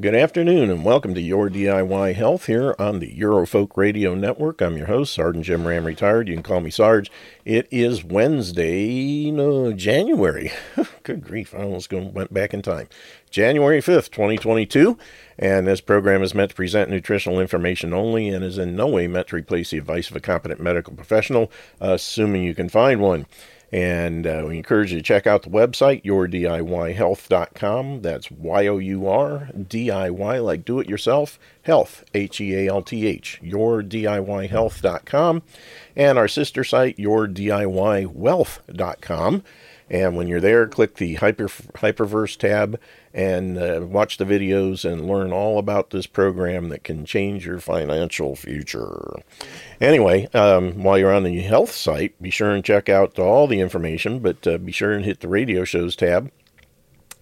Good afternoon and welcome to Your DIY Health here on the Eurofolk Radio Network. I'm your host, Sergeant Jim Ram, retired. You can call me Sarge. It is Wednesday, no, January. good grief, I almost went back in time. January 5th, 2022. And this program is meant to present nutritional information only and is in no way meant to replace the advice of a competent medical professional, assuming you can find one. And uh, we encourage you to check out the website, yourdiyhealth.com. That's Y O U R D I Y, like do it yourself, health, H E A L T H, yourdiyhealth.com. And our sister site, yourdiywealth.com. And when you're there, click the Hyper, Hyperverse tab and uh, watch the videos and learn all about this program that can change your financial future. Anyway, um, while you're on the health site, be sure and check out all the information, but uh, be sure and hit the radio shows tab.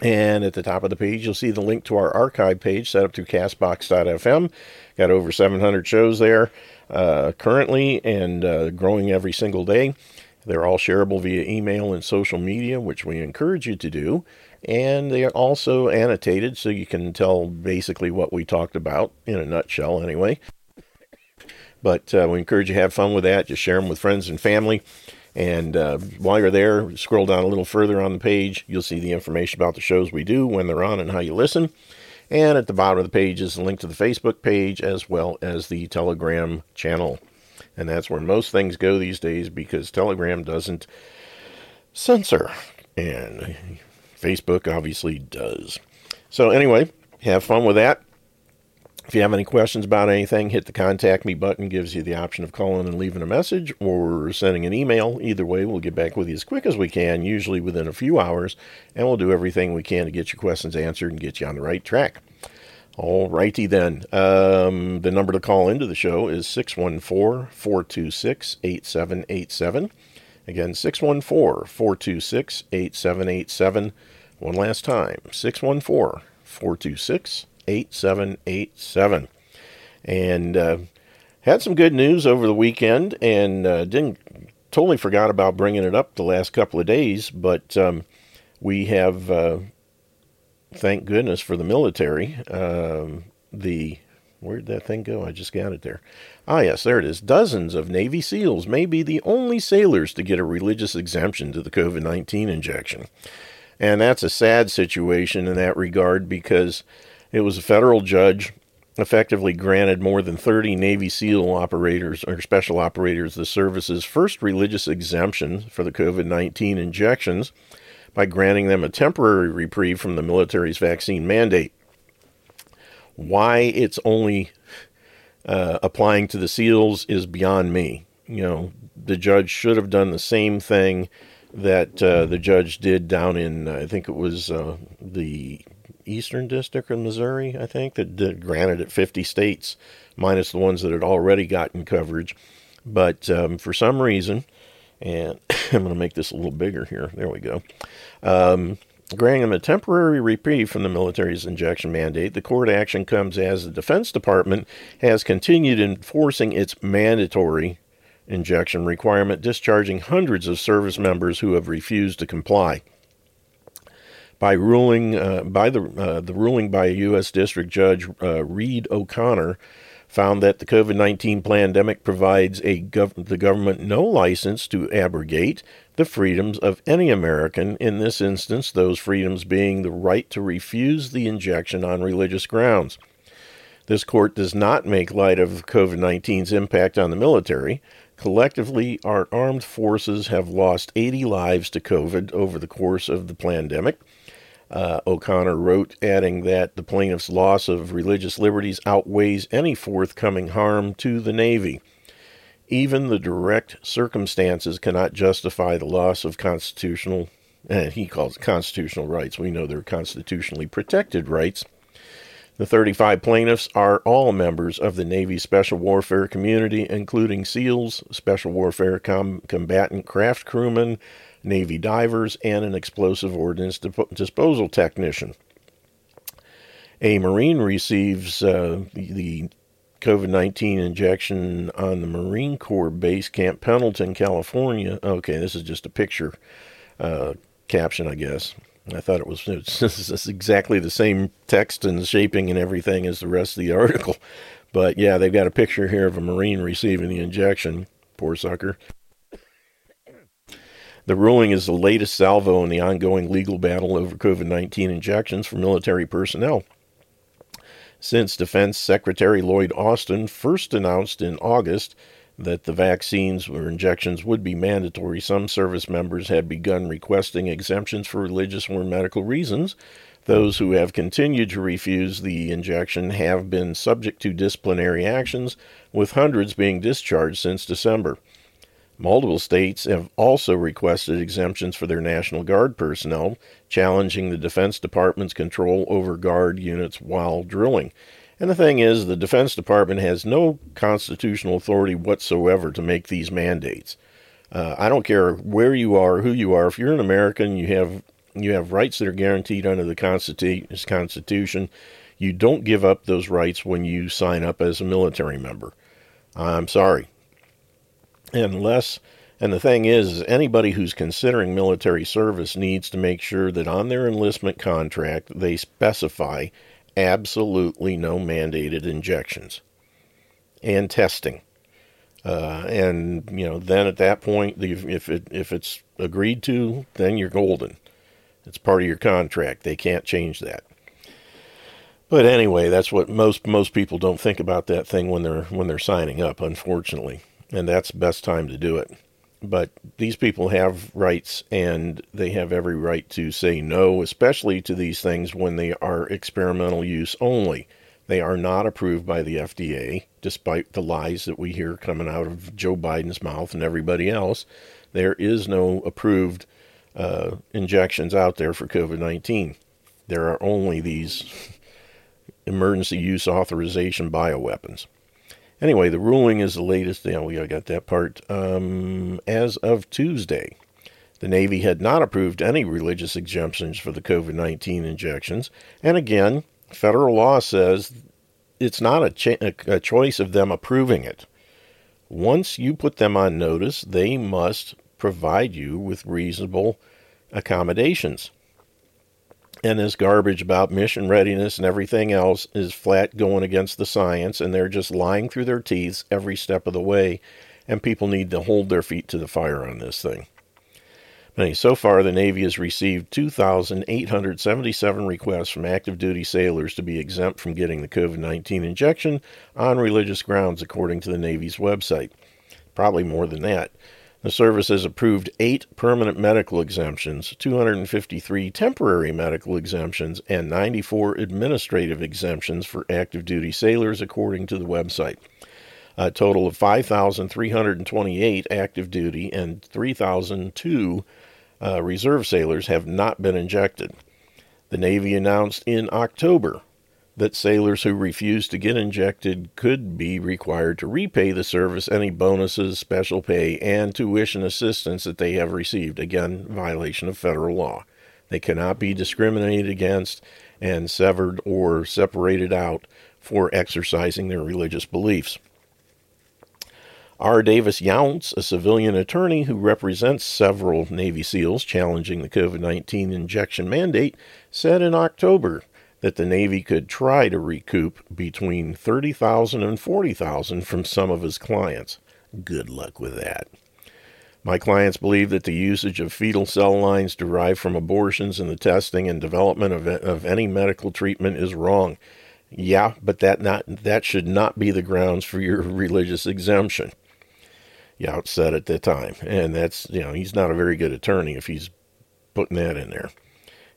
And at the top of the page, you'll see the link to our archive page set up through castbox.fm. Got over 700 shows there uh, currently and uh, growing every single day. They're all shareable via email and social media, which we encourage you to do. And they are also annotated so you can tell basically what we talked about in a nutshell, anyway. But uh, we encourage you to have fun with that. Just share them with friends and family. And uh, while you're there, scroll down a little further on the page. You'll see the information about the shows we do, when they're on, and how you listen. And at the bottom of the page is a link to the Facebook page as well as the Telegram channel. And that's where most things go these days because Telegram doesn't censor. And Facebook obviously does. So, anyway, have fun with that. If you have any questions about anything, hit the contact me button, gives you the option of calling and leaving a message or sending an email. Either way, we'll get back with you as quick as we can, usually within a few hours, and we'll do everything we can to get your questions answered and get you on the right track. All righty then. Um, the number to call into the show is 614 426 8787. Again, 614 426 8787. One last time 614 426 8787. And uh, had some good news over the weekend and uh, didn't totally forgot about bringing it up the last couple of days, but um, we have, uh, thank goodness for the military, um, the Where'd that thing go? I just got it there. Ah, yes, there it is. Dozens of Navy SEALs may be the only sailors to get a religious exemption to the COVID 19 injection. And that's a sad situation in that regard because it was a federal judge effectively granted more than 30 Navy SEAL operators or special operators the service's first religious exemption for the COVID 19 injections by granting them a temporary reprieve from the military's vaccine mandate. Why it's only uh, applying to the SEALs is beyond me. You know, the judge should have done the same thing that uh, the judge did down in, I think it was uh, the Eastern District of Missouri, I think, that granted it 50 states, minus the ones that had already gotten coverage. But um, for some reason, and I'm going to make this a little bigger here. There we go. Um, granting them a temporary reprieve from the military's injection mandate, the court action comes as the Defense Department has continued enforcing its mandatory injection requirement, discharging hundreds of service members who have refused to comply. By ruling uh, by the uh, the ruling by U.S. District Judge uh, Reed O'Connor found that the COVID 19 pandemic provides gov- the government no license to abrogate the freedoms of any American, in this instance, those freedoms being the right to refuse the injection on religious grounds. This court does not make light of COVID 19's impact on the military. Collectively, our armed forces have lost 80 lives to COVID over the course of the pandemic. Uh, O'Connor wrote, adding that the plaintiff's loss of religious liberties outweighs any forthcoming harm to the Navy. Even the direct circumstances cannot justify the loss of constitutional, and he calls it constitutional rights. We know they're constitutionally protected rights. The 35 plaintiffs are all members of the Navy Special Warfare community, including SEALs, Special Warfare com- combatant craft crewmen, Navy divers, and an explosive ordnance disposal technician. A Marine receives uh, the, COVID 19 injection on the Marine Corps base, Camp Pendleton, California. Okay, this is just a picture uh, caption, I guess. I thought it was exactly the same text and shaping and everything as the rest of the article. But yeah, they've got a picture here of a Marine receiving the injection. Poor sucker. The ruling is the latest salvo in the ongoing legal battle over COVID 19 injections for military personnel. Since Defense Secretary Lloyd Austin first announced in August that the vaccines or injections would be mandatory, some service members had begun requesting exemptions for religious or medical reasons. Those who have continued to refuse the injection have been subject to disciplinary actions, with hundreds being discharged since December. Multiple states have also requested exemptions for their National Guard personnel, challenging the Defense Department's control over Guard units while drilling. And the thing is, the Defense Department has no constitutional authority whatsoever to make these mandates. Uh, I don't care where you are, who you are. If you're an American, you have you have rights that are guaranteed under the Constitution. You don't give up those rights when you sign up as a military member. I'm sorry. Unless, and the thing is, anybody who's considering military service needs to make sure that on their enlistment contract they specify absolutely no mandated injections and testing. Uh, and you know, then at that point, if it if it's agreed to, then you're golden. It's part of your contract. They can't change that. But anyway, that's what most most people don't think about that thing when they're when they're signing up, unfortunately. And that's the best time to do it but these people have rights and they have every right to say no, especially to these things when they are experimental use only. They are not approved by the FDA, despite the lies that we hear coming out of Joe Biden's mouth and everybody else. There is no approved uh, injections out there for COVID 19. There are only these emergency use authorization bioweapons. Anyway, the ruling is the latest. Know, we got that part. Um, as of Tuesday, the Navy had not approved any religious exemptions for the COVID 19 injections. And again, federal law says it's not a, a choice of them approving it. Once you put them on notice, they must provide you with reasonable accommodations and this garbage about mission readiness and everything else is flat going against the science, and they're just lying through their teeth every step of the way. And people need to hold their feet to the fire on this thing. Anyway, so far, the Navy has received 2,877 requests from active duty sailors to be exempt from getting the COVID 19 injection on religious grounds, according to the Navy's website. Probably more than that. The service has approved eight permanent medical exemptions, 253 temporary medical exemptions, and 94 administrative exemptions for active duty sailors, according to the website. A total of 5,328 active duty and 3,002 uh, reserve sailors have not been injected. The Navy announced in October that sailors who refuse to get injected could be required to repay the service any bonuses, special pay, and tuition assistance that they have received. Again, violation of federal law. They cannot be discriminated against and severed or separated out for exercising their religious beliefs. R. Davis Younts, a civilian attorney who represents several Navy SEALs challenging the COVID 19 injection mandate, said in October that the Navy could try to recoup between 30,000 and 40,000 from some of his clients. Good luck with that. My clients believe that the usage of fetal cell lines derived from abortions in the testing and development of, of any medical treatment is wrong. Yeah, but that not that should not be the grounds for your religious exemption. Younts said at the time, and that's you know he's not a very good attorney if he's putting that in there.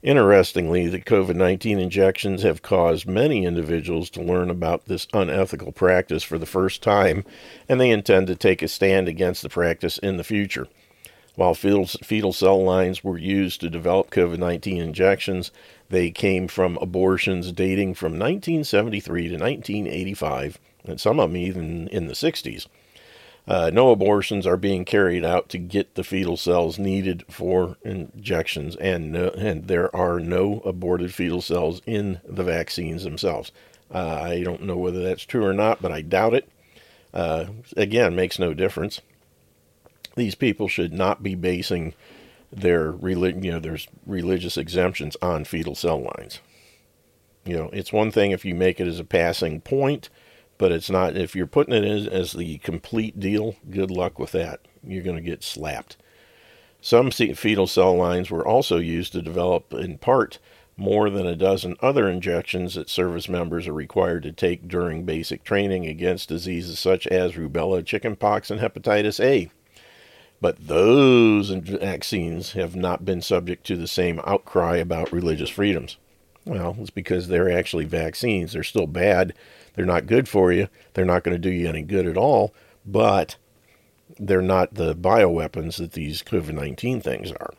Interestingly, the COVID 19 injections have caused many individuals to learn about this unethical practice for the first time, and they intend to take a stand against the practice in the future. While fetal, fetal cell lines were used to develop COVID 19 injections, they came from abortions dating from 1973 to 1985, and some of them even in the 60s. Uh, no abortions are being carried out to get the fetal cells needed for injections, and, no, and there are no aborted fetal cells in the vaccines themselves. Uh, I don't know whether that's true or not, but I doubt it. Uh, again, makes no difference. These people should not be basing their you know there's religious exemptions on fetal cell lines. You know, it's one thing if you make it as a passing point, but it's not if you're putting it as, as the complete deal. Good luck with that. You're going to get slapped. Some fetal cell lines were also used to develop, in part, more than a dozen other injections that service members are required to take during basic training against diseases such as rubella, chickenpox, and hepatitis A. But those vaccines have not been subject to the same outcry about religious freedoms. Well, it's because they're actually vaccines. They're still bad. They're not good for you. They're not going to do you any good at all. But they're not the bioweapons that these COVID 19 things are.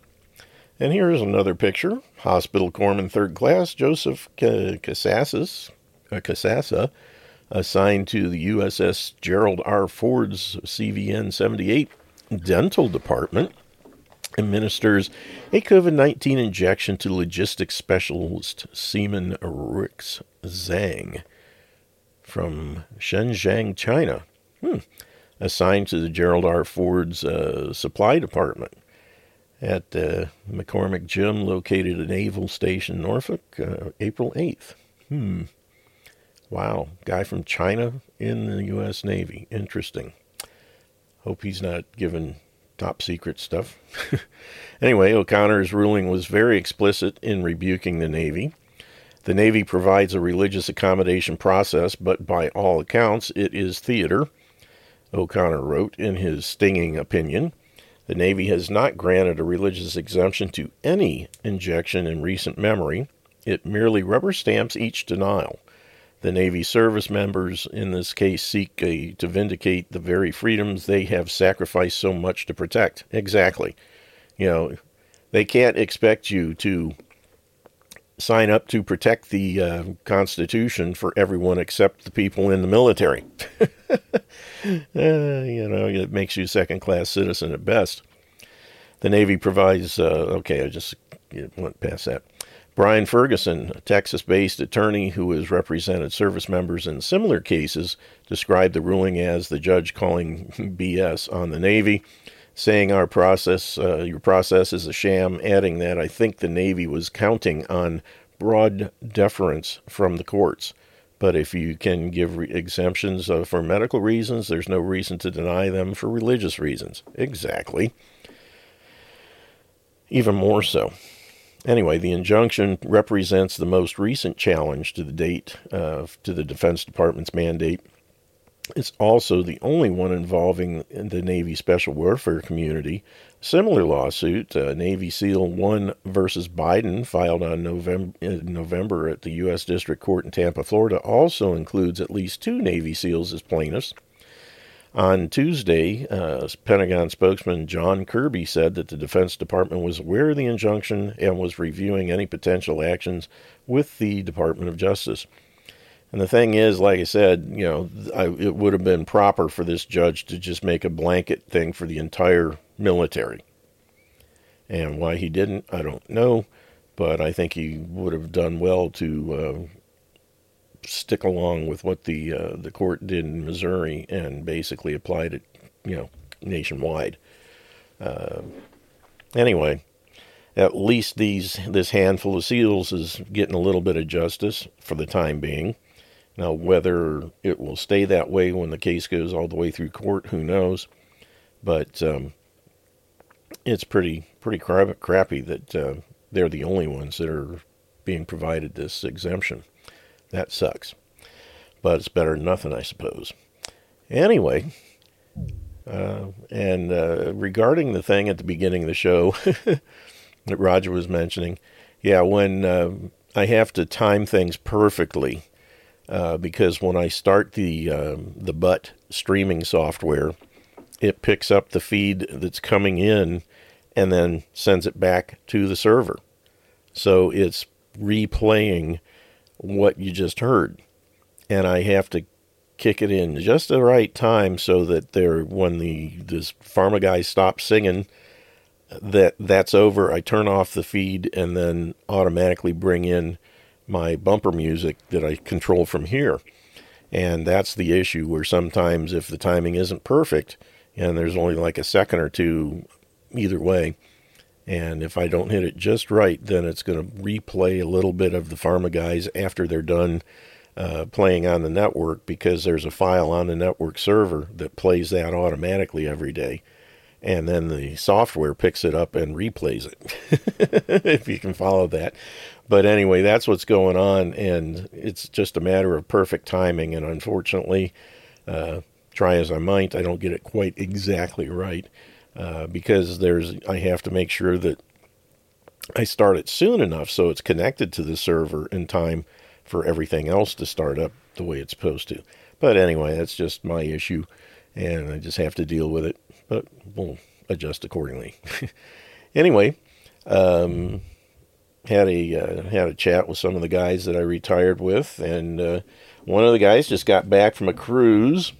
And here's another picture Hospital Corpsman Third Class Joseph Casasas, uh, Casassa, assigned to the USS Gerald R. Ford's CVN 78 dental department, administers a COVID 19 injection to logistics specialist Seaman Rix Zhang from Shenzhen, China. Hmm assigned to the Gerald R. Ford's uh, supply department at uh, McCormick Gym, located at Naval Station, Norfolk, uh, April 8th. Hmm. Wow. Guy from China in the U.S. Navy. Interesting. Hope he's not given top secret stuff. anyway, O'Connor's ruling was very explicit in rebuking the Navy. The Navy provides a religious accommodation process, but by all accounts, it is theater O'Connor wrote in his stinging opinion. The Navy has not granted a religious exemption to any injection in recent memory. It merely rubber stamps each denial. The Navy service members in this case seek a, to vindicate the very freedoms they have sacrificed so much to protect. Exactly. You know, they can't expect you to sign up to protect the uh, Constitution for everyone except the people in the military. uh, you know, it makes you a second class citizen at best. The Navy provides, uh, okay, I just went past that. Brian Ferguson, a Texas based attorney who has represented service members in similar cases, described the ruling as the judge calling BS on the Navy saying our process, uh, your process is a sham, adding that I think the Navy was counting on broad deference from the courts. But if you can give re- exemptions uh, for medical reasons, there's no reason to deny them for religious reasons. Exactly. Even more so. Anyway, the injunction represents the most recent challenge to the date uh, to the Defense Department's mandate it's also the only one involving the Navy Special Warfare Community. Similar lawsuit, uh, Navy SEAL 1 versus Biden, filed on November, November at the U.S. District Court in Tampa, Florida, also includes at least two Navy SEALs as plaintiffs. On Tuesday, uh, Pentagon spokesman John Kirby said that the Defense Department was aware of the injunction and was reviewing any potential actions with the Department of Justice. And the thing is, like I said, you know, I, it would have been proper for this judge to just make a blanket thing for the entire military. And why he didn't, I don't know, but I think he would have done well to uh, stick along with what the uh, the court did in Missouri and basically applied it, you know, nationwide. Uh, anyway, at least these this handful of seals is getting a little bit of justice for the time being. Now, whether it will stay that way when the case goes all the way through court, who knows? But um, it's pretty pretty cra- crappy that uh, they're the only ones that are being provided this exemption. That sucks, but it's better than nothing, I suppose. Anyway, uh, and uh, regarding the thing at the beginning of the show that Roger was mentioning, yeah, when uh, I have to time things perfectly uh, because when I start the um, the butt streaming software, it picks up the feed that's coming in and then sends it back to the server. So it's replaying what you just heard, and I have to kick it in just the right time so that there when the this pharma guy stops singing that that's over i turn off the feed and then automatically bring in my bumper music that I control from here. And that's the issue where sometimes if the timing isn't perfect and there's only like a second or two either way, And if I don't hit it just right, then it's going to replay a little bit of the pharma guys after they're done uh, playing on the network because there's a file on the network server that plays that automatically every day. And then the software picks it up and replays it, if you can follow that. But anyway, that's what's going on, and it's just a matter of perfect timing. And unfortunately, uh, try as I might, I don't get it quite exactly right uh, because there's I have to make sure that I start it soon enough so it's connected to the server in time for everything else to start up the way it's supposed to. But anyway, that's just my issue, and I just have to deal with it. But we'll adjust accordingly. anyway, um, had a uh, had a chat with some of the guys that I retired with, and uh, one of the guys just got back from a cruise,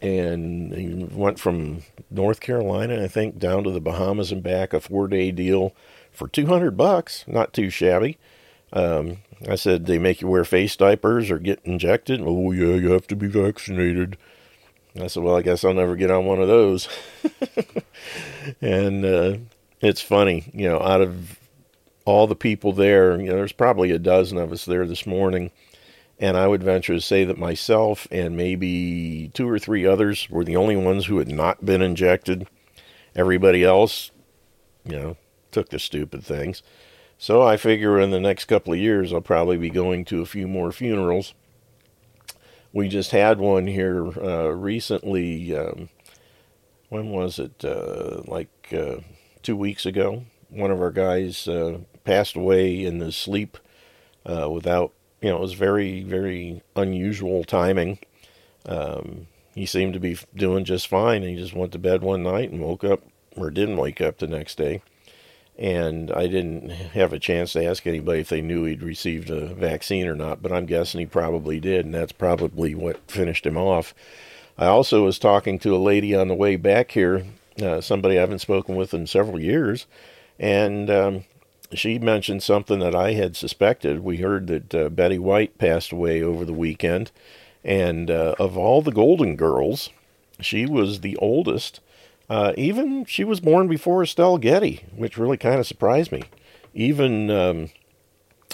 and he went from North Carolina, I think, down to the Bahamas and back, a four day deal for two hundred bucks. Not too shabby. Um, I said, they make you wear face diapers or get injected. Oh yeah, you have to be vaccinated. I said, well, I guess I'll never get on one of those. and uh, it's funny, you know, out of all the people there, you know, there's probably a dozen of us there this morning. And I would venture to say that myself and maybe two or three others were the only ones who had not been injected. Everybody else, you know, took the stupid things. So I figure in the next couple of years, I'll probably be going to a few more funerals. We just had one here uh, recently. Um, when was it? Uh, like uh, two weeks ago. One of our guys uh, passed away in his sleep uh, without, you know, it was very, very unusual timing. Um, he seemed to be doing just fine. He just went to bed one night and woke up, or didn't wake up the next day and I didn't have a chance to ask anybody if they knew he'd received a vaccine or not, but I'm guessing he probably did, and that's probably what finished him off. I also was talking to a lady on the way back here, uh, somebody I haven't spoken with in several years, and um, she mentioned something that I had suspected. We heard that uh, Betty White passed away over the weekend, and uh, of all the Golden Girls, she was the oldest uh, even she was born before Estelle Getty, which really kind of surprised me. Even, um,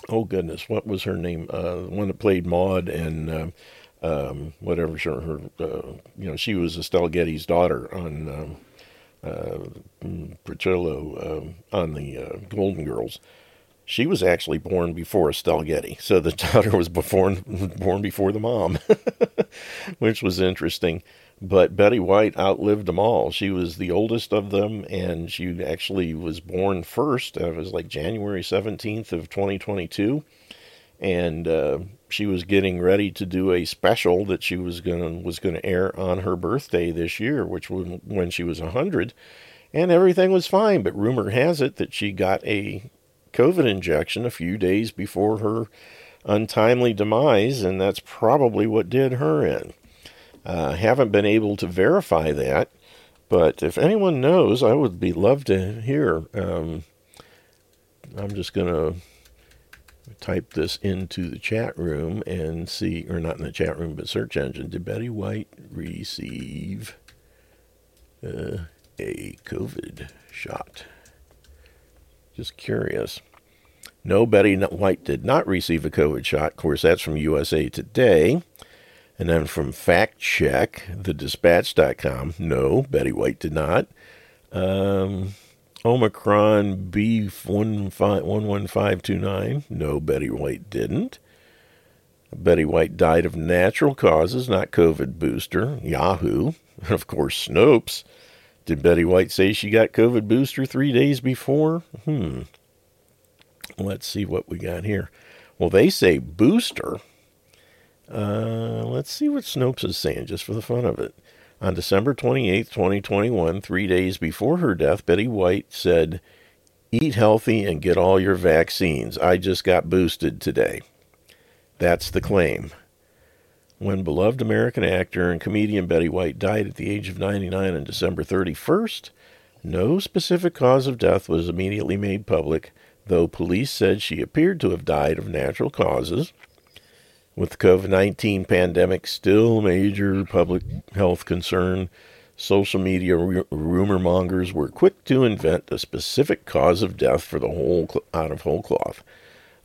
oh goodness, what was her name? Uh, the one that played Maude and uh, um, whatever her, her uh, you know, she was Estelle Getty's daughter on um, uh, um, on the uh, Golden Girls. She was actually born before Estelle Getty, so the daughter was born born before the mom, which was interesting. But Betty White outlived them all. She was the oldest of them, and she actually was born first. It was like January 17th of 2022. And uh, she was getting ready to do a special that she was gonna was gonna air on her birthday this year, which was when she was 100, and everything was fine. But rumor has it that she got a COVID injection a few days before her untimely demise, and that's probably what did her in. Uh, haven't been able to verify that, but if anyone knows, I would be love to hear. Um, I'm just to type this into the chat room and see, or not in the chat room, but search engine. Did Betty White receive uh, a COVID shot? Just curious. No, Betty White did not receive a COVID shot. Of course, that's from USA Today. And then from fact check, thedispatch.com, no, Betty White did not. Um, Omicron B11529, no, Betty White didn't. Betty White died of natural causes, not COVID booster. Yahoo. And of course, Snopes. Did Betty White say she got COVID booster three days before? Hmm. Let's see what we got here. Well, they say booster. Uh, let's see what Snopes is saying, just for the fun of it. On December 28, 2021, three days before her death, Betty White said, Eat healthy and get all your vaccines. I just got boosted today. That's the claim. When beloved American actor and comedian Betty White died at the age of 99 on December 31st, no specific cause of death was immediately made public, though police said she appeared to have died of natural causes with the COVID 19 pandemic still a major public health concern, social media r- rumor mongers were quick to invent a specific cause of death for the whole cl- out of whole cloth.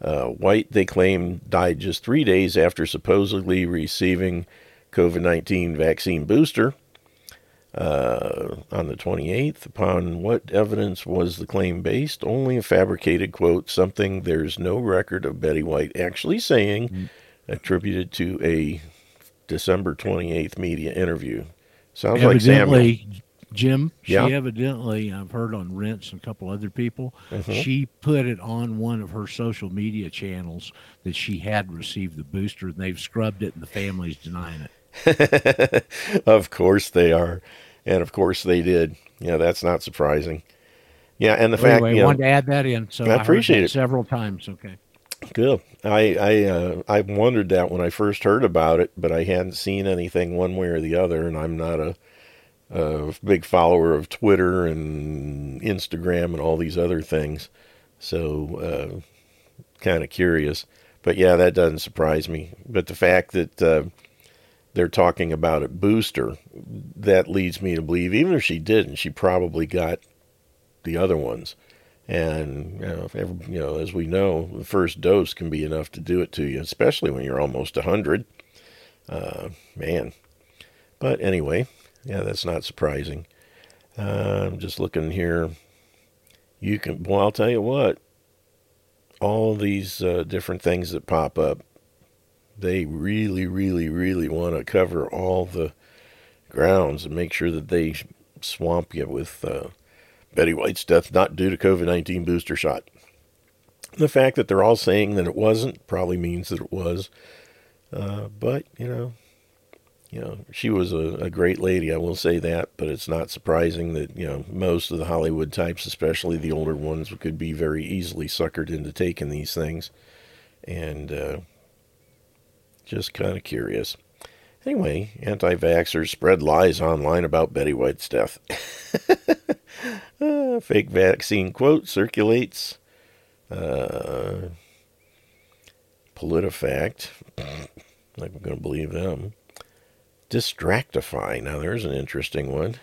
Uh, White, they claim, died just three days after supposedly receiving COVID 19 vaccine booster uh, on the 28th. Upon what evidence was the claim based? Only a fabricated quote, something there's no record of Betty White actually saying, mm. Attributed to a December 28th media interview. Sounds evidently, like Samuel. Jim, yeah. she evidently, I've heard on Rense and a couple other people, mm-hmm. she put it on one of her social media channels that she had received the booster, and they've scrubbed it, and the family's denying it. of course they are, and of course they did. Yeah, that's not surprising. Yeah, and the well, fact anyway, I wanted to add that in, so I, I appreciate it several times. Okay, good. I I uh, I wondered that when I first heard about it, but I hadn't seen anything one way or the other, and I'm not a, a big follower of Twitter and Instagram and all these other things, so uh, kind of curious. But yeah, that doesn't surprise me. But the fact that uh, they're talking about a booster, that leads me to believe even if she didn't, she probably got the other ones. And you know, you know, as we know, the first dose can be enough to do it to you, especially when you're almost a hundred. Uh, man, but anyway, yeah, that's not surprising. Uh, I'm just looking here. You can, well, I'll tell you what. All these uh, different things that pop up they really, really, really want to cover all the grounds and make sure that they swamp you with uh, Betty White's death not due to COVID 19 booster shot. The fact that they're all saying that it wasn't probably means that it was. Uh, but, you know, you know, she was a, a, great lady, I will say that, but it's not surprising that, you know, most of the Hollywood types, especially the older ones, could be very easily suckered into taking these things. And, uh, just kind of curious. Anyway, anti vaxxers spread lies online about Betty White's death. uh, fake vaccine quote circulates. Uh, PolitiFact. I'm going to believe them. Distractify. Now, there's an interesting one.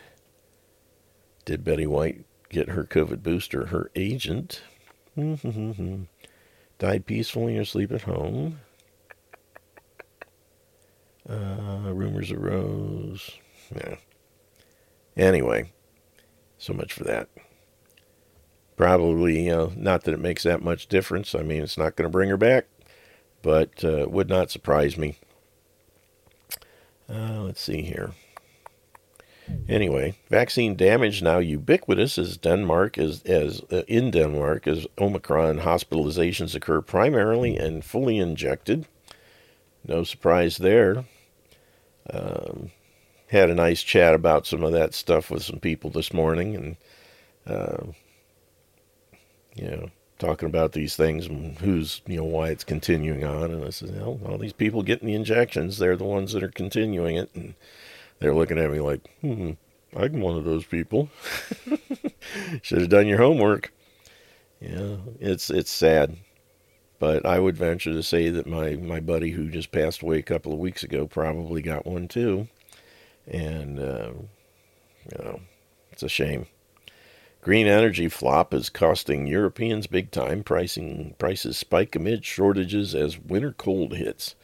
Did Betty White get her COVID booster? Her agent died peacefully in sleep at home. Uh, rumors arose. Yeah. Anyway, so much for that. Probably, you know, not that it makes that much difference. I mean, it's not going to bring her back, but uh, would not surprise me. Uh, let's see here. Anyway, vaccine damage now ubiquitous as Denmark as as uh, in Denmark as Omicron hospitalizations occur primarily and fully injected. No surprise there. Um, had a nice chat about some of that stuff with some people this morning, and uh, you know, talking about these things and who's you know why it's continuing on. And I said, well, all these people getting the injections, they're the ones that are continuing it, and they're looking at me like, hmm, I'm one of those people. Should have done your homework. Yeah, it's it's sad. But I would venture to say that my, my buddy who just passed away a couple of weeks ago probably got one too. And, uh, you know, it's a shame. Green energy flop is costing Europeans big time. Pricing prices spike amid shortages as winter cold hits.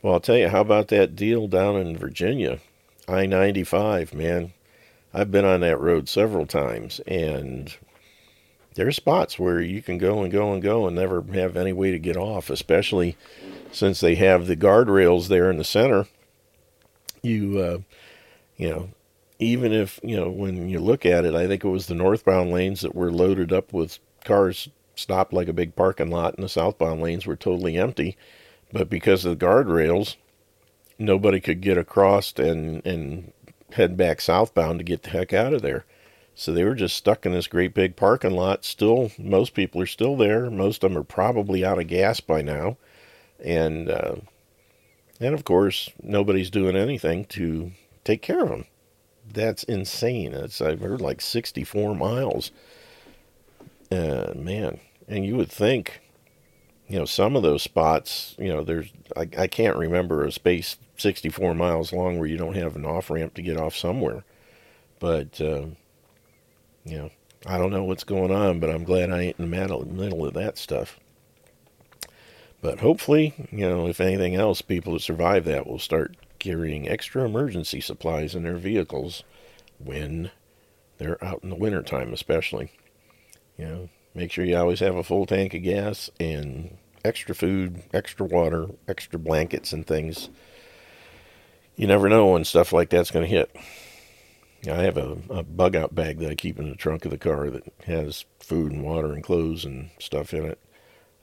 Well, I'll tell you, how about that deal down in Virginia? I 95, man. I've been on that road several times, and there are spots where you can go and go and go and never have any way to get off, especially since they have the guardrails there in the center. You, uh, you know, even if, you know, when you look at it, I think it was the northbound lanes that were loaded up with cars stopped like a big parking lot, and the southbound lanes were totally empty. But because of the guardrails, nobody could get across and, and head back southbound to get the heck out of there. So they were just stuck in this great big parking lot. Still, most people are still there. Most of them are probably out of gas by now, and uh, and of course nobody's doing anything to take care of them. That's insane. It's I've heard like 64 miles. Uh, man, and you would think, you know, some of those spots, you know, there's I, I can't remember a space 64 miles long where you don't have an off ramp to get off somewhere. But, uh, you know, I don't know what's going on, but I'm glad I ain't in the middle, middle of that stuff. But hopefully, you know, if anything else, people that survive that will start carrying extra emergency supplies in their vehicles when they're out in the wintertime, especially. You know, make sure you always have a full tank of gas and extra food, extra water, extra blankets and things. You never know when stuff like that's going to hit. I have a, a bug out bag that I keep in the trunk of the car that has food and water and clothes and stuff in it.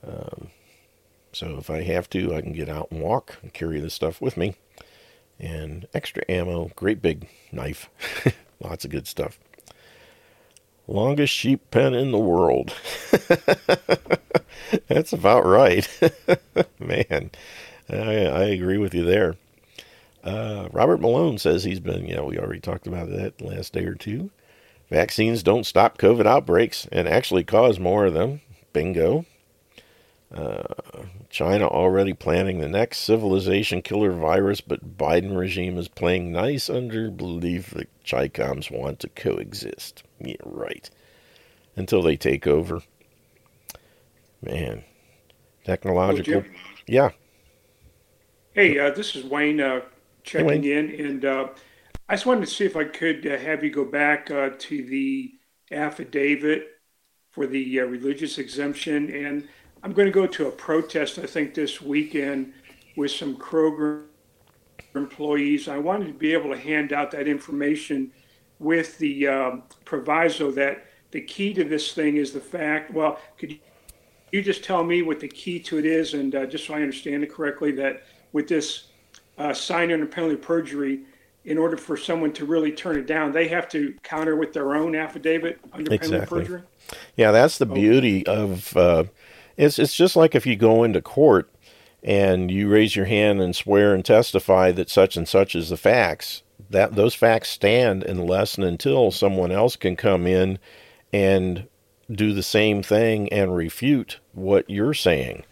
Um, so if I have to, I can get out and walk and carry this stuff with me. And extra ammo, great big knife, lots of good stuff. Longest sheep pen in the world. That's about right. Man, I, I, agree with you there. Uh, Robert Malone says he's been, yeah, we already talked about that last day or two. Vaccines don't stop COVID outbreaks and actually cause more of them. Bingo. Uh, China already planning the next civilization killer virus, but Biden regime is playing nice under belief that Chicoms want to coexist. Yeah, right. Until they take over. Man, technological. Yeah. Hey, uh, this is Wayne uh, checking hey, Wayne. in, and uh, I just wanted to see if I could uh, have you go back uh, to the affidavit for the uh, religious exemption and I'm going to go to a protest, I think, this weekend with some Kroger employees. I wanted to be able to hand out that information with the um, proviso that the key to this thing is the fact. Well, could you just tell me what the key to it is, and uh, just so I understand it correctly, that with this uh, sign under penalty of perjury, in order for someone to really turn it down, they have to counter with their own affidavit under exactly. penalty of perjury. Yeah, that's the beauty of uh, it's it's just like if you go into court and you raise your hand and swear and testify that such and such is the facts. That those facts stand unless and until someone else can come in and do the same thing and refute what you're saying.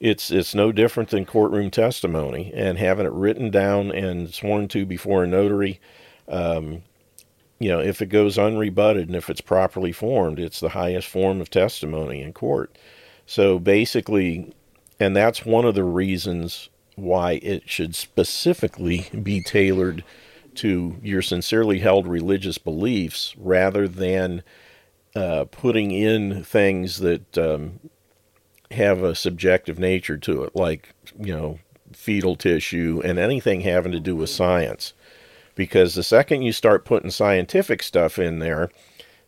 It's it's no different than courtroom testimony and having it written down and sworn to before a notary. Um, you know, if it goes unrebutted and if it's properly formed, it's the highest form of testimony in court. So basically, and that's one of the reasons why it should specifically be tailored to your sincerely held religious beliefs rather than uh, putting in things that um, have a subjective nature to it, like, you know, fetal tissue and anything having to do with science. Because the second you start putting scientific stuff in there,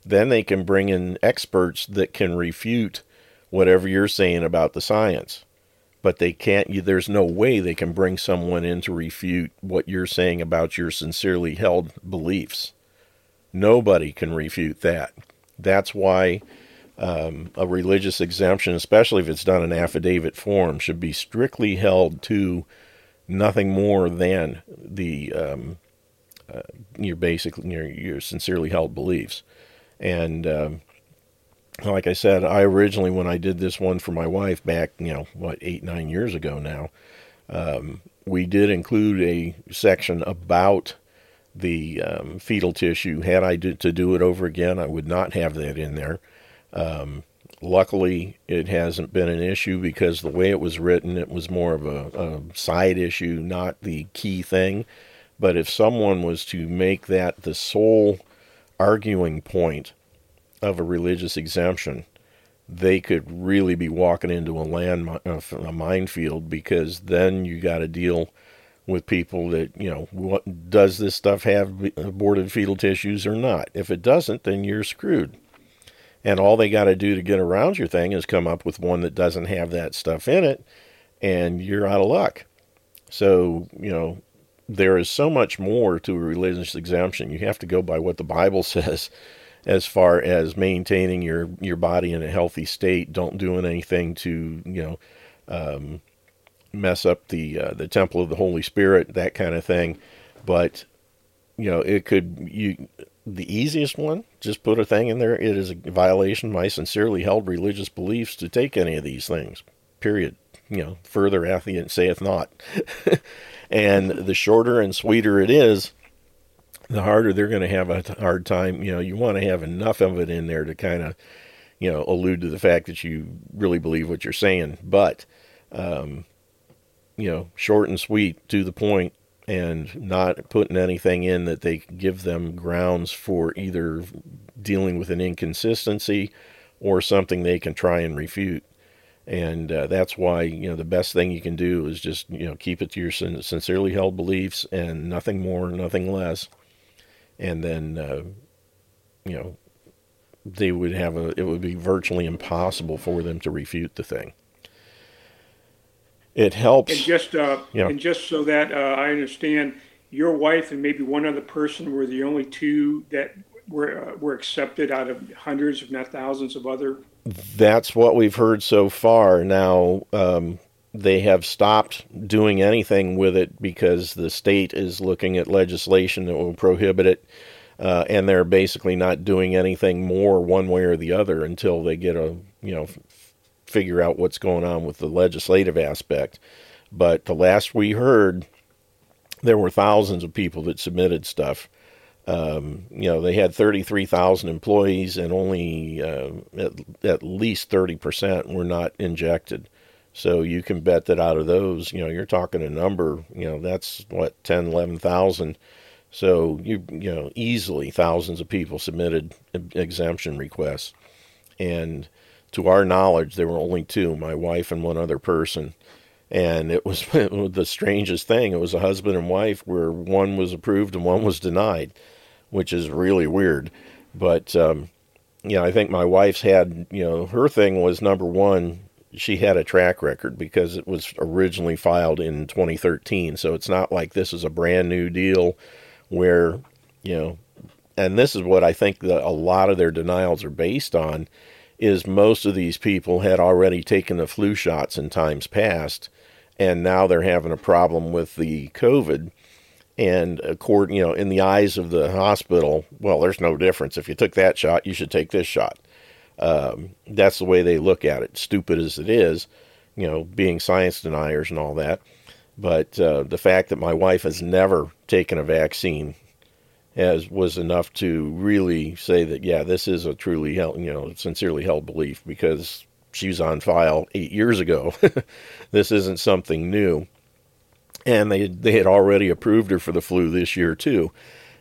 then they can bring in experts that can refute whatever you're saying about the science. But they can't, there's no way they can bring someone in to refute what you're saying about your sincerely held beliefs. Nobody can refute that. That's why um, a religious exemption, especially if it's done in affidavit form, should be strictly held to nothing more than the um, uh, your basic your, your sincerely held beliefs. And um, like I said, I originally, when I did this one for my wife back, you know, what, eight, nine years ago now, um, we did include a section about the um, fetal tissue. Had I did to do it over again, I would not have that in there. Um, luckily, it hasn't been an issue because the way it was written, it was more of a, a side issue, not the key thing. But if someone was to make that the sole arguing point, of a religious exemption, they could really be walking into a land uh, a minefield because then you got to deal with people that you know what does this stuff have aborted fetal tissues or not? If it doesn't then you're screwed. And all they got to do to get around your thing is come up with one that doesn't have that stuff in it and you're out of luck. So you know there is so much more to a religious exemption. You have to go by what the bible says as far as maintaining your your body in a healthy state. Don't doing anything to you know um, mess up the uh, the temple of the Holy Spirit, that kind of thing. But you know, it could you the easiest one. Just put a thing in there. It is a violation of my sincerely held religious beliefs to take any of these things. Period. You know, further hath saith not. and the shorter and sweeter it is, the harder they're going to have a hard time. You know, you want to have enough of it in there to kind of, you know, allude to the fact that you really believe what you're saying. But, um, you know, short and sweet, to the point, and not putting anything in that they give them grounds for either dealing with an inconsistency or something they can try and refute. And uh, that's why you know the best thing you can do is just you know keep it to your sincerely held beliefs and nothing more, nothing less. And then uh, you know they would have a it would be virtually impossible for them to refute the thing it helps. And just uh, yeah. and just so that uh, I understand, your wife and maybe one other person were the only two that were uh, were accepted out of hundreds, if not thousands, of other. That's what we've heard so far. Now um, they have stopped doing anything with it because the state is looking at legislation that will prohibit it. Uh, and they're basically not doing anything more one way or the other until they get a you know figure out what's going on with the legislative aspect. But the last we heard, there were thousands of people that submitted stuff. Um, you know, they had 33,000 employees, and only uh, at, at least 30% were not injected. So you can bet that out of those, you know, you're talking a number, you know, that's what, 10, 11,000. So you, you know, easily thousands of people submitted exemption requests. And to our knowledge, there were only two my wife and one other person. And it was the strangest thing. It was a husband and wife where one was approved and one was denied, which is really weird. But, um, you know, I think my wife's had, you know, her thing was number one, she had a track record because it was originally filed in 2013. So it's not like this is a brand new deal where, you know, and this is what I think that a lot of their denials are based on is most of these people had already taken the flu shots in times past, and now they're having a problem with the COVID. And according, you know, in the eyes of the hospital, well, there's no difference. If you took that shot, you should take this shot. Um, that's the way they look at it. Stupid as it is, you know, being science deniers and all that. But uh, the fact that my wife has never taken a vaccine as was enough to really say that yeah, this is a truly held, you know, sincerely held belief because she was on file eight years ago. this isn't something new, and they they had already approved her for the flu this year too.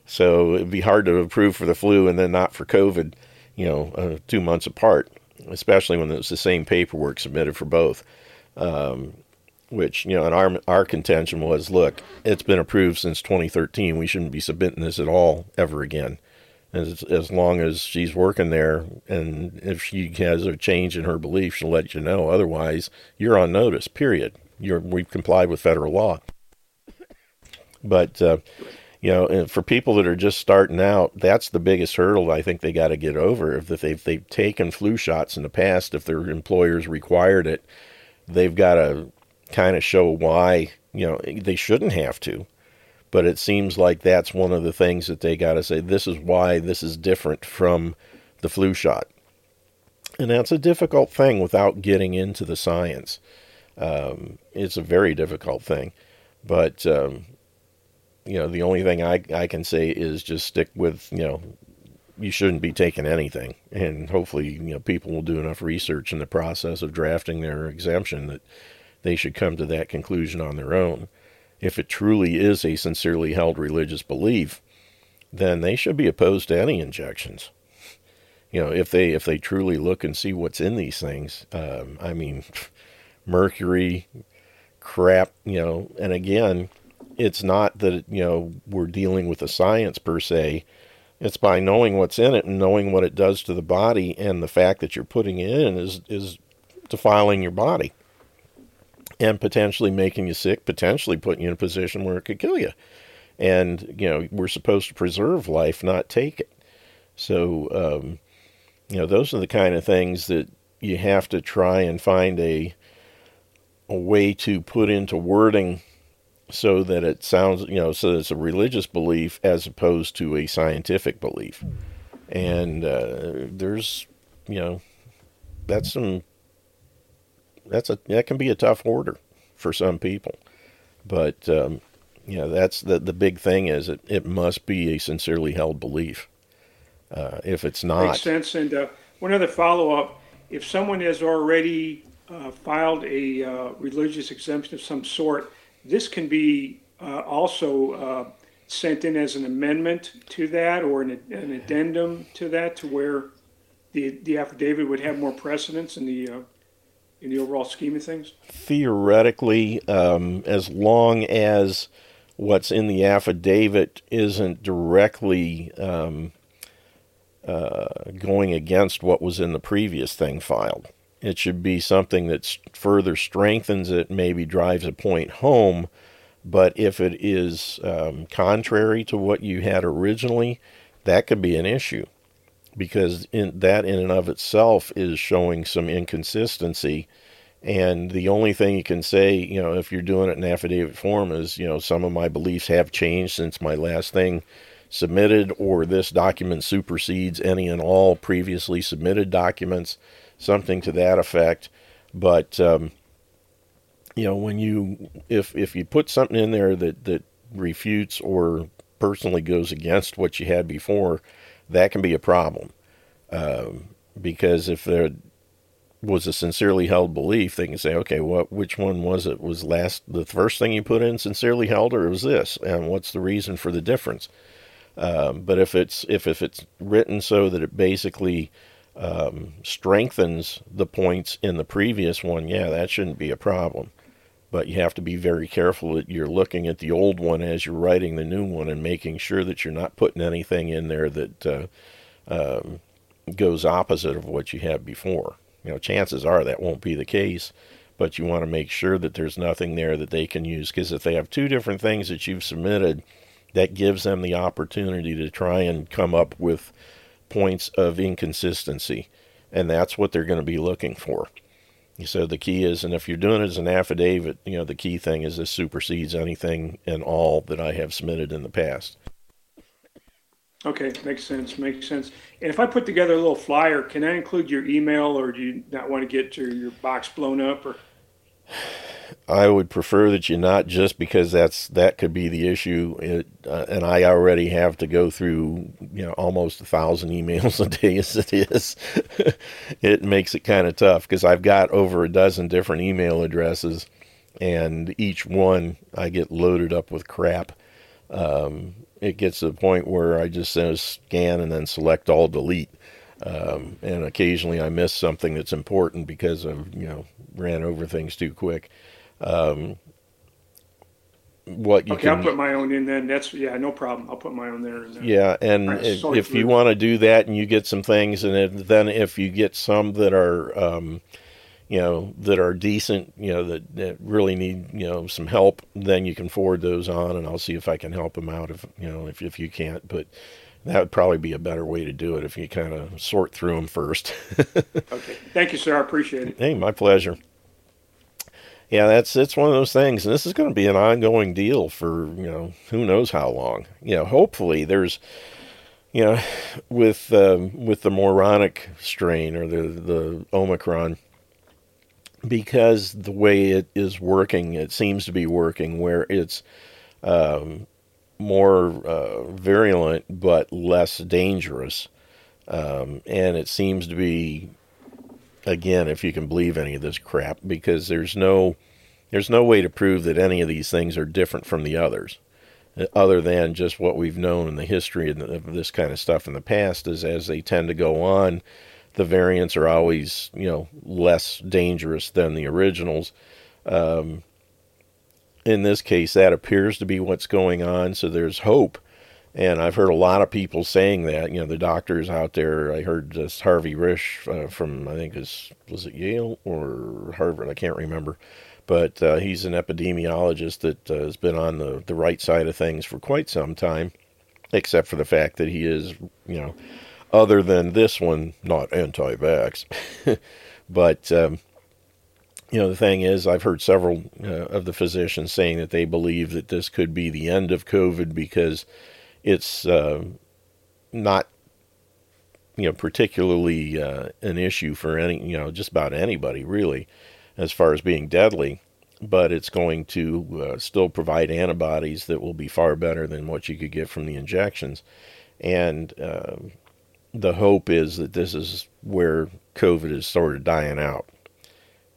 So it'd be hard to approve for the flu and then not for COVID, you know, uh, two months apart, especially when it's the same paperwork submitted for both. Um, which you know, and our our contention was, look, it's been approved since 2013. We shouldn't be submitting this at all ever again. As as long as she's working there, and if she has a change in her belief, she'll let you know. Otherwise, you're on notice. Period. You're we've complied with federal law. But uh, you know, for people that are just starting out, that's the biggest hurdle I think they got to get over. If they've, they've taken flu shots in the past, if their employers required it, they've got to kind of show why, you know, they shouldn't have to. But it seems like that's one of the things that they got to say this is why this is different from the flu shot. And that's a difficult thing without getting into the science. Um, it's a very difficult thing. But, um, you know, the only thing I, I can say is just stick with, you know, you shouldn't be taking anything. And hopefully, you know, people will do enough research in the process of drafting their exemption that they should come to that conclusion on their own. If it truly is a sincerely held religious belief, then they should be opposed to any injections. You know, if they if they truly look and see what's in these things, um, I mean, mercury, crap. You know, and again, it's not that you know we're dealing with a science per se. It's by knowing what's in it and knowing what it does to the body, and the fact that you're putting it in is is defiling your body and potentially making you sick, potentially putting you in a position where it could kill you. And, you know, we're supposed to preserve life, not take it. So, um, you know, those are the kind of things that you have to try and find a, a way to put into wording so that it sounds, you know, so it's a religious belief as opposed to a scientific belief. And uh, there's, you know, that's some that's a that can be a tough order for some people, but um, you know, that's the the big thing is it, it must be a sincerely held belief. Uh, if it's not, makes sense. And uh, one other follow up: if someone has already uh, filed a uh, religious exemption of some sort, this can be uh, also uh, sent in as an amendment to that or an, an, addendum to that, to where the the affidavit would have more precedence in the in the overall scheme of things. Theoretically, um, as long as what's in the affidavit isn't directly um, uh, going against what was in the previous thing filed. It should be something that further strengthens it, maybe drives a point home. But if it is um, contrary to what you had originally, that could be an issue. Because in, that in and of itself is showing some inconsistency. And the only thing you can say, you know, if you're doing it in affidavit form is, you know, some of my beliefs have changed since my last thing submitted, or this document supersedes any and all previously submitted documents, something to that effect. But, um, you know, when you, if, if you put something in there that, that refutes or personally goes against what you had before, that can be a problem. Um, because if they're, was a sincerely held belief, they can say, okay, what which one was it? Was last the first thing you put in sincerely held, or was this? And what's the reason for the difference? Um, but if it's if if it's written so that it basically um, strengthens the points in the previous one, yeah, that shouldn't be a problem. But you have to be very careful that you're looking at the old one as you're writing the new one and making sure that you're not putting anything in there that uh, um, goes opposite of what you had before. You know, chances are that won't be the case, but you want to make sure that there's nothing there that they can use because if they have two different things that you've submitted, that gives them the opportunity to try and come up with points of inconsistency, and that's what they're going to be looking for. So the key is, and if you're doing it as an affidavit, you know, the key thing is this supersedes anything and all that I have submitted in the past. Okay, makes sense. Makes sense. And if I put together a little flyer, can I include your email, or do you not want to get your, your box blown up? Or I would prefer that you not, just because that's that could be the issue. It, uh, and I already have to go through you know almost a thousand emails a day as it is. it makes it kind of tough because I've got over a dozen different email addresses, and each one I get loaded up with crap. Um, it gets to the point where I just scan and then select all delete. Um, and occasionally I miss something that's important because I've you know ran over things too quick. Um, what you okay, can, I'll put my own in then. That's yeah, no problem. I'll put my own there. And, yeah, and right, if, if you want to do that, and you get some things, and then if you get some that are um, you know, that are decent, you know, that, that really need, you know, some help, then you can forward those on and I'll see if I can help them out if, you know, if, if you can't. But that would probably be a better way to do it if you kind of sort through them first. okay. Thank you, sir. I appreciate it. Hey, my pleasure. Yeah, that's it's one of those things, and this is going to be an ongoing deal for you know who knows how long. You know, hopefully there's you know with um, with the moronic strain or the the Omicron, because the way it is working, it seems to be working where it's um, more uh, virulent but less dangerous. Um, and it seems to be, again, if you can believe any of this crap, because there's no there's no way to prove that any of these things are different from the others, uh, other than just what we've known in the history of this kind of stuff in the past. Is as they tend to go on, the variants are always you know less dangerous than the originals. Um, in this case, that appears to be what's going on. So there's hope, and I've heard a lot of people saying that. You know, the doctors out there. I heard this Harvey Risch uh, from I think is was it Yale or Harvard? I can't remember. But uh, he's an epidemiologist that uh, has been on the, the right side of things for quite some time, except for the fact that he is, you know, other than this one, not anti vax. but, um, you know, the thing is, I've heard several uh, of the physicians saying that they believe that this could be the end of COVID because it's uh, not, you know, particularly uh, an issue for any, you know, just about anybody really, as far as being deadly. but it's going to uh, still provide antibodies that will be far better than what you could get from the injections. And uh, the hope is that this is where COVID is sort of dying out.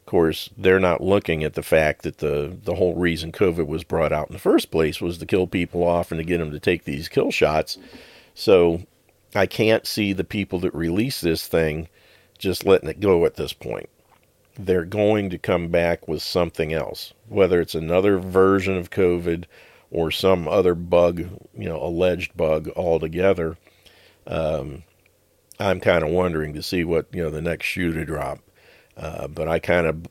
Of course, they're not looking at the fact that the, the whole reason COVID was brought out in the first place was to kill people off and to get them to take these kill shots. So I can't see the people that release this thing just letting it go at this point they're going to come back with something else, whether it's another version of COVID or some other bug, you know, alleged bug altogether. Um, I'm kind of wondering to see what you know the next shoe to drop, uh, but I kind of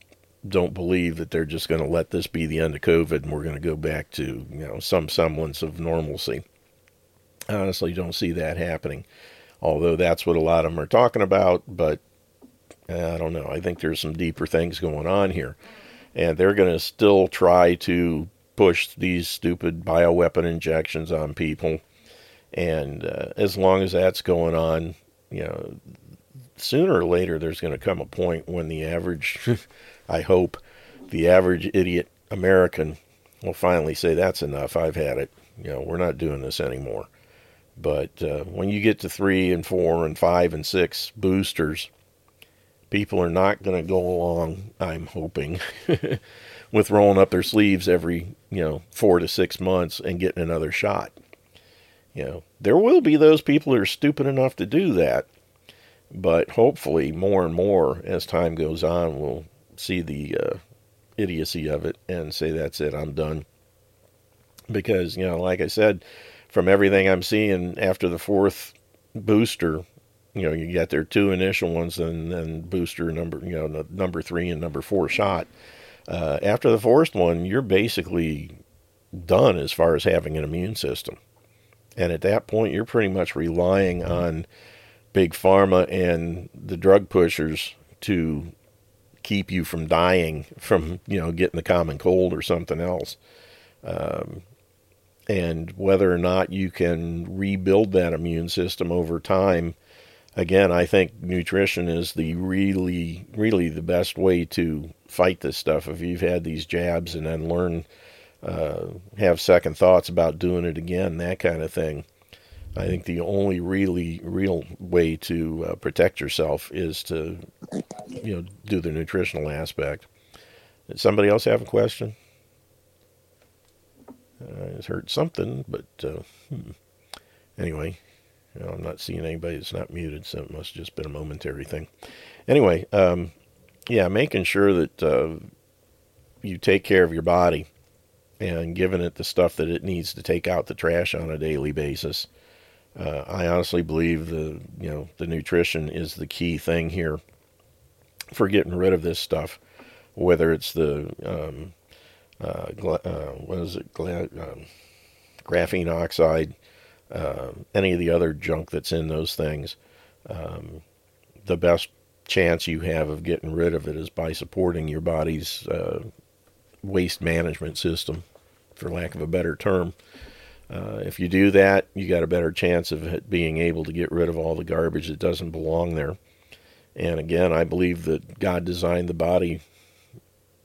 don't believe that they're just going to let this be the end of COVID and we're going to go back to you know some semblance of normalcy. I honestly, don't see that happening, although that's what a lot of them are talking about. But I don't know. I think there's some deeper things going on here. And they're going to still try to push these stupid bioweapon injections on people. And uh, as long as that's going on, you know, sooner or later there's going to come a point when the average, I hope, the average idiot American will finally say, that's enough. I've had it. You know, we're not doing this anymore. But uh, when you get to three and four and five and six boosters, people are not going to go along, I'm hoping, with rolling up their sleeves every, you know, four to six months and getting another shot. You know, there will be those people who are stupid enough to do that, but hopefully more and more as time goes on, we'll see the uh, idiocy of it and say, that's it, I'm done. Because, you know, like I said, from everything I'm seeing after the fourth booster, you know, you get their two initial ones and then booster number, you know, number three and number four shot. Uh, after the fourth one, you're basically done as far as having an immune system. And at that point, you're pretty much relying on big pharma and the drug pushers to keep you from dying from, you know, getting the common cold or something else. Um, and whether or not you can rebuild that immune system over time again, I think nutrition is the really, really the best way to fight this stuff. If you've had these jabs and then learn, uh, have second thoughts about doing it again, that kind of thing. I think the only really real way to uh, protect yourself is to, you know, do the nutritional aspect. Did somebody else have a question? I heard something, but uh, hmm. anyway, you know, I'm not seeing anybody that's not muted, so it must have just been a momentary thing. Anyway, um, yeah, making sure that uh, you take care of your body and giving it the stuff that it needs to take out the trash on a daily basis. Uh, I honestly believe the you know the nutrition is the key thing here for getting rid of this stuff, whether it's the um, uh, gla- uh, what is it, gla- um, graphene oxide, uh, any of the other junk that's in those things, um, the best chance you have of getting rid of it is by supporting your body's uh, waste management system, for lack of a better term. Uh, if you do that, you got a better chance of being able to get rid of all the garbage that doesn't belong there. And again, I believe that God designed the body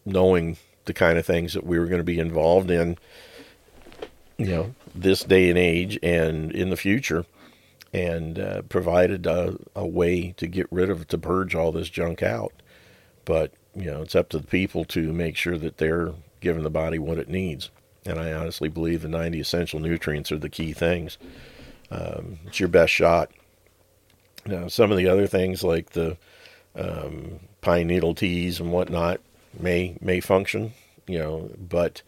knowing the kind of things that we were going to be involved in you know, this day and age and in the future, and uh, provided a, a, way to get rid of, to purge all this junk out. But, you know, it's up to the people to make sure that they're giving the body what it needs. And I honestly believe the 90 essential nutrients are the key things. Um, it's your best shot. Now, some of the other things like the um, pine needle teas and whatnot may may function, you know, but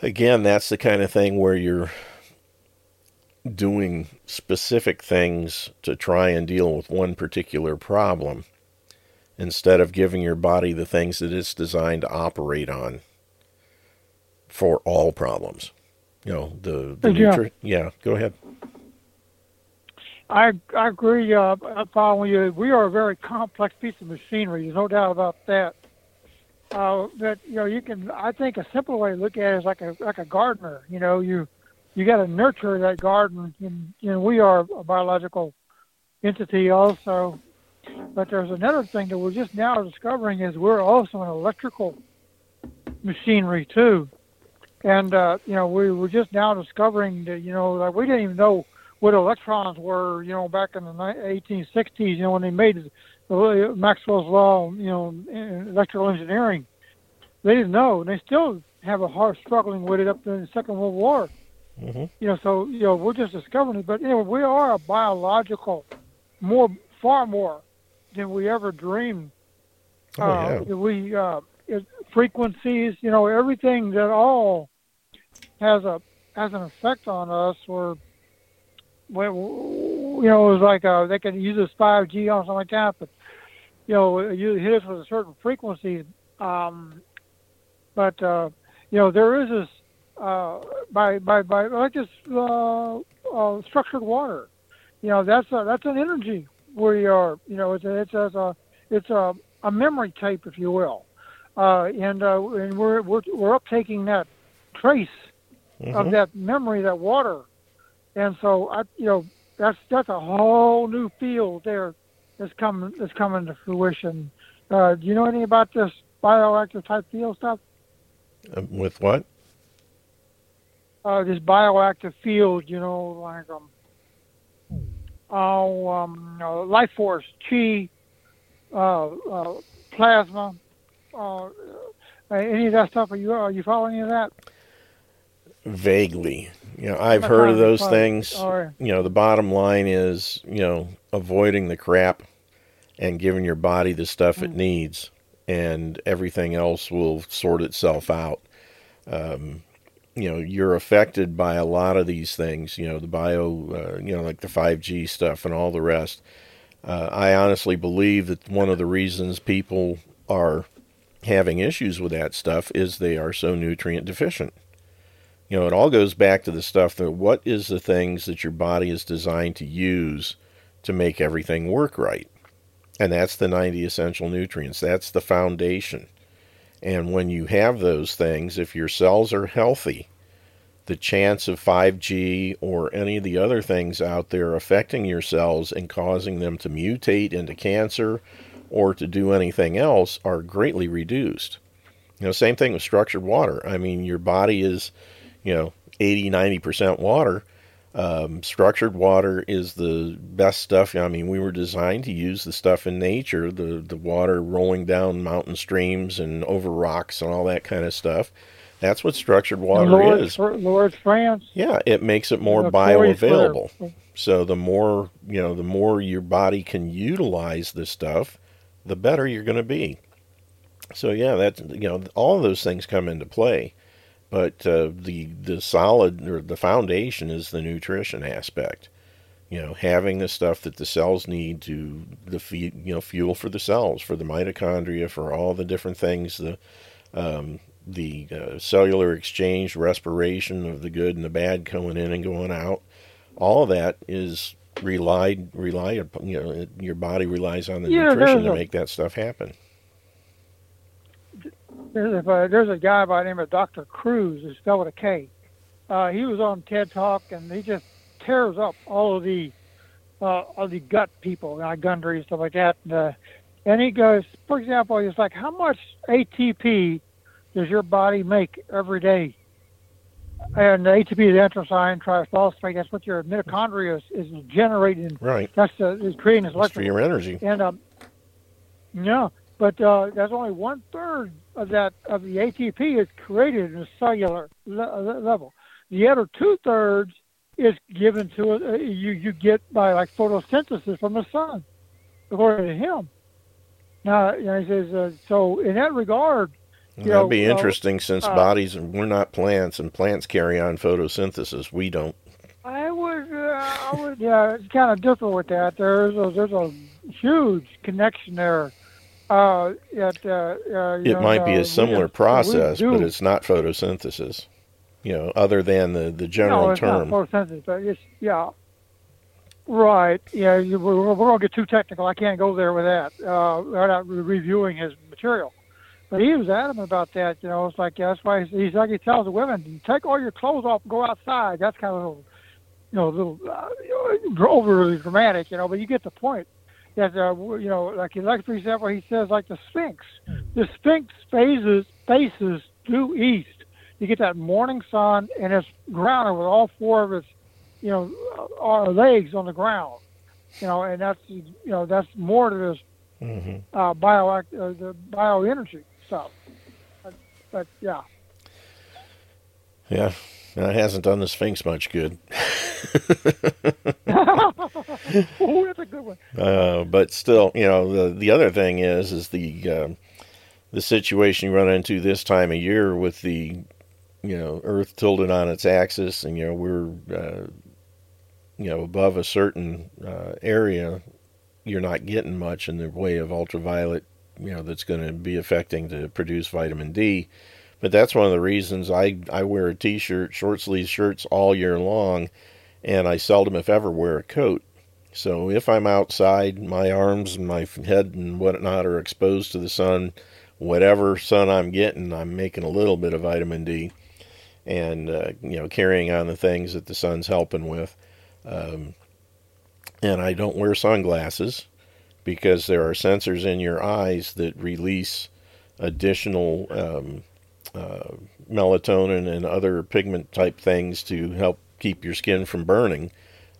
again, that's the kind of thing where you're doing specific things to try and deal with one particular problem instead of giving your body the things that it's designed to operate on for all problems. You know, the, the yeah. Nutri- yeah, go ahead. I, I agree. Uh, following you. We are a very complex piece of machinery. There's no doubt about that uh, that you know you can. I think a simple way to look at it is like a like a gardener. You know, you you got to nurture that garden, and you know we are a biological entity also. But there's another thing that we're just now discovering is we're also an electrical machinery too. And uh, you know, we were just now discovering that you know, like we didn't even know what electrons were, you know, back in the 1860s, you know, when they made the Maxwell's law, you know, in electrical engineering. They didn't know, and they still have a hard struggling with it up in the Second World War. Mm-hmm. You know, so you know, we're just discovering it. But anyway, we are a biological, more, far more than we ever dreamed. Oh, yeah. uh, we uh, frequencies, you know, everything that all has a has an effect on us. Or well, you know, it was like uh, they can use this 5G or something like that, but you know, you hit us with a certain frequency. Um, but uh, you know, there is this uh, by by by like this uh, uh, structured water. You know, that's a, that's an energy we are. You know, it's a, it's a, it's a it's a, a memory tape, if you will, uh, and uh, and we're we're we're uptaking that trace Mm-hmm. of that memory, that water, and so I, you know, that's that's a whole new field there that's coming that's coming to fruition. Uh, do you know anything about this bioactive type field stuff? Uh, with what? Uh, this bioactive field, you know, like um, oh, um, uh, life force, chi, uh, uh, plasma, uh, any of that stuff. Are you are you following any of that? Vaguely. You know, I've heard of those things. Right. You know, the bottom line is, you know, avoiding the crap and giving your body the stuff Mm. it needs, and everything else will sort itself out. Um, you know, you're affected by a lot of these things. You know, the bio, uh, you know, like the 5G stuff and all the rest. Uh, I honestly believe that one of the reasons people are having issues with that stuff is they are so nutrient deficient. You know, it all goes back to the stuff that what is the things that your body is designed to use to make everything work right. And that's the 90 essential nutrients. That's the foundation. And when you have those things, if your cells are healthy, the chance of 5G or any of the other things out there affecting your cells and causing them to mutate into cancer or to do anything else are greatly reduced. You know, same thing with structured water. I mean, your body is, you know, 80, 90% water. Um, structured water is the best stuff. I mean, we were designed to use the stuff in nature, the, the water rolling down mountain streams and over rocks and all that kind of stuff. That's what structured water Lourdes, is. Lourdes France. Yeah, it makes it more bioavailable. Flair. So the more you know, the more your body can utilize this stuff, the better you're going to be. So yeah, that's you know, all of those things come into play, but uh, the the solid or the foundation is the nutrition aspect. You know, having the stuff that the cells need to the feed, you know, fuel for the cells, for the mitochondria, for all the different things, the um, the uh, cellular exchange, respiration of the good and the bad coming in and going out. All of that is relied relied upon. You know, your body relies on the Yeah, nutrition to make that stuff happen. There's a, there's a guy by the name of Dr. Kruse, who's spelled with a K. Uh, he was on TED Talk, and he just tears up all of the uh, all the gut people, like Gundry and stuff like that. And, uh, and he goes, for example, he's like, how much ATP does your body make every day? And ATP is anthracene triphosphate. That's what your mitochondria is, is generating. Right. That's the, is creating this for your energy. and um, yeah, but uh, that's only one third of that of the ATP is created in a cellular le- le- level. The other two thirds is given to. Uh, you you get by like photosynthesis from the sun, according to him. Now, you know, he says uh, so. In that regard, you That'd be know, uh, interesting since uh, bodies we're not plants and plants carry on photosynthesis. We don't. I would, uh, I would, yeah, it's kind of different with that. There's a, there's a huge connection there. Uh, at, uh, uh, It know, might be uh, a similar just- process, but it's not photosynthesis. You know, other than the the general no, it's term. not photosynthesis, but it's yeah, right. Yeah, you, we're, we're gonna get too technical. I can't go there with that. Uh, without re- reviewing his material. But he was adamant about that. You know, it's like that's why he's, he's like he tells the women, take all your clothes off and go outside. That's kind of a little, you know, a little uh, you know, overly dramatic. You know, but you get the point. That uh, you know, like like for example, he says like the Sphinx. The Sphinx faces faces due east. You get that morning sun, and it's grounded with all four of its, you know, our legs on the ground. You know, and that's you know that's more to this mm-hmm. uh, bio uh, the bioenergy stuff. But, but yeah. Yeah, it hasn't done the Sphinx much good. oh, that's a good one. Uh, but still, you know, the the other thing is is the uh, the situation you run into this time of year with the you know Earth tilted on its axis, and you know we're uh, you know above a certain uh, area, you're not getting much in the way of ultraviolet, you know, that's going to be affecting to produce vitamin D. But that's one of the reasons I I wear a t-shirt, short sleeve shirts all year long, and I seldom, if ever, wear a coat. So if I'm outside, my arms and my head and whatnot are exposed to the sun whatever sun I'm getting, I'm making a little bit of vitamin D, and uh, you know carrying on the things that the sun's helping with. Um, and I don't wear sunglasses because there are sensors in your eyes that release additional um, uh, melatonin and other pigment type things to help keep your skin from burning.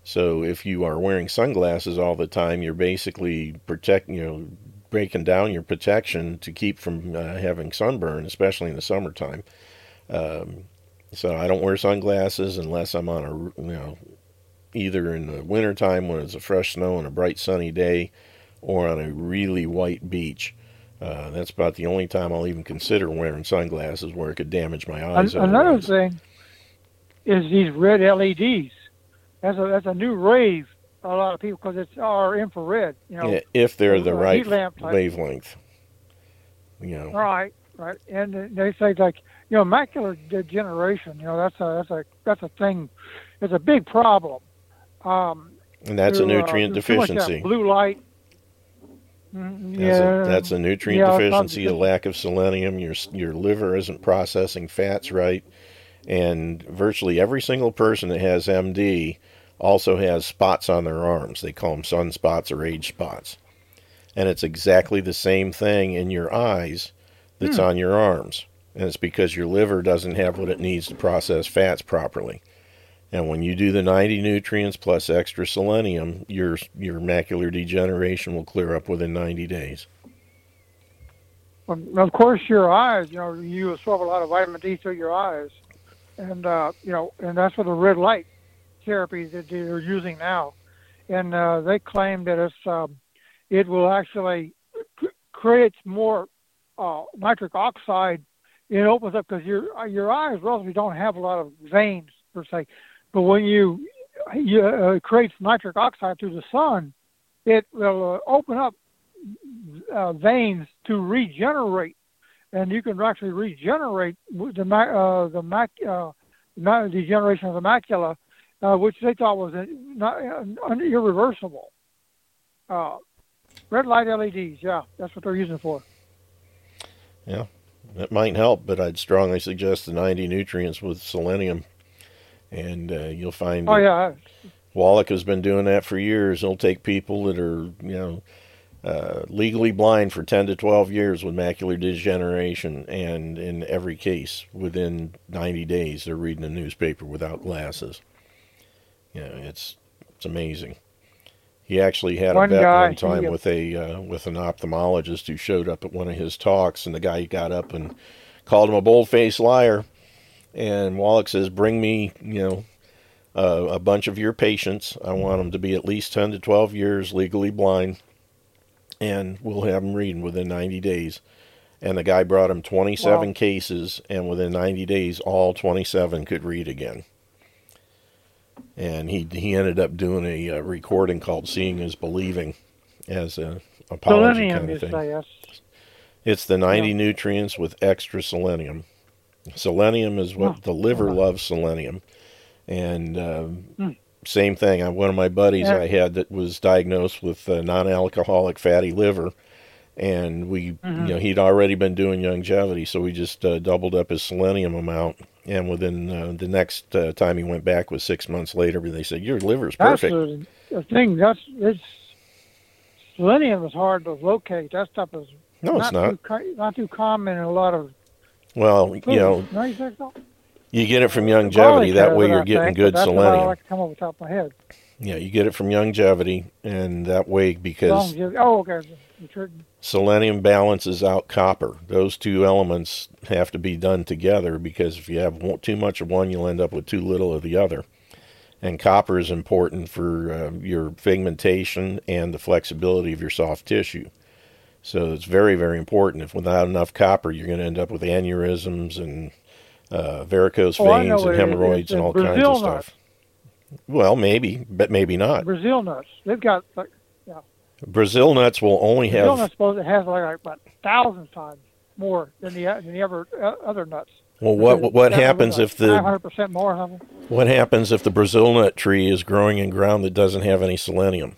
So if you are wearing sunglasses all the time, you're basically protect you know breaking down your protection to keep from uh, having sunburn, especially in the summertime. Um, so I don't wear sunglasses unless I'm on a you know either in the wintertime when it's a fresh snow and a bright sunny day, or on a really white beach. Uh, that's about the only time I'll even consider wearing sunglasses where it could damage my eyes. Another thing is these red LEDs. That's a that's a new rave a lot of people because it's our infrared. You know, if they're the right wavelength. You know. Right, right, and they say like you know macular degeneration. You know that's a that's a that's a thing. It's a big problem. Um, and that's through, a uh, nutrient uh, deficiency. blue light. Mm, yeah, that's a, that's a nutrient yeah, deficiency, a lack of selenium. Your your liver isn't processing fats right, and virtually every single person that has MD also has spots on their arms. They call them sunspots or age spots. And it's exactly the same thing in your eyes that's hmm. on your arms. And it's because your liver doesn't have what it needs to process fats properly. And when you do the 90 nutrients plus extra selenium, your your macular degeneration will clear up within 90 days. of course, your eyes, you know, you absorb a lot of vitamin D through your eyes. And, uh, you know, and that's where the red light therapy that they're using now, and uh, they claim that it's um, it will actually create more uh, nitric oxide. It opens up because your uh, your eyes relatively don't have a lot of veins per se, but when you you uh, creates nitric oxide through the sun, it will uh, open up uh, veins to regenerate, and you can actually regenerate the uh, the mac uh, degeneration of the macula uh, which they thought was not, uh, irreversible. Uh, red light LEDs, yeah, that's what they're using for. Yeah, that might help, but I'd strongly suggest the 90 nutrients with selenium, and uh, you'll find. Oh yeah. Wallach has been doing that for years. He'll take people that are, you know, uh, legally blind for 10 to 12 years with macular degeneration, and in every case, within 90 days, they're reading a newspaper without glasses. You know, it's it's amazing. He actually had one a bet guy, one time with a uh, with an ophthalmologist who showed up at one of his talks, and the guy got up and called him a bold-faced liar. And Wallach says, "Bring me, you know, uh, a bunch of your patients. I want them to be at least ten to twelve years legally blind, and we'll have them reading within ninety days." And the guy brought him 27 wow. cases, and within 90 days, all 27 could read again and he he ended up doing a, a uh, recording called "Seeing Is Believing" as a apology kind of thing. Say, yes. It's the 90 yeah. nutrients with extra selenium. Selenium is what oh, the liver oh. loves. Selenium, and um, mm. same thing. I, one of my buddies yeah. I had that was diagnosed with non-alcoholic fatty liver, and we, mm-hmm. you know, he'd already been doing Youngevity, so we just uh, doubled up his selenium amount and within uh, the next uh, time he went back was six months later. They said your liver's perfect. That's the thing. That's it's selenium is hard to locate. That stuff is no, not it's not too, not too common in a lot of Well, you know, you get it from Youngevity. That way, you're getting good selenium. I like come over the top of my head. Yeah, you get it from Youngevity, and that way because Oh, okay. selenium balances out copper. Those two elements have to be done together because if you have too much of one, you'll end up with too little of the other. And copper is important for uh, your pigmentation and the flexibility of your soft tissue. So it's very, very important. If without enough copper, you're going to end up with aneurysms and uh, varicose Oh, veins and what hemorrhoids and all kinds of nut. stuff. Well, maybe, but maybe not. Brazil nuts. They've got like Brazil nuts will only Brazil have nuts. Suppose it has like, about thousands times more than the than the ever uh, other nuts. well. What what happens if the Five hundred percent more? or Something. What happens if the Brazil nut tree is growing in ground that doesn't have any selenium?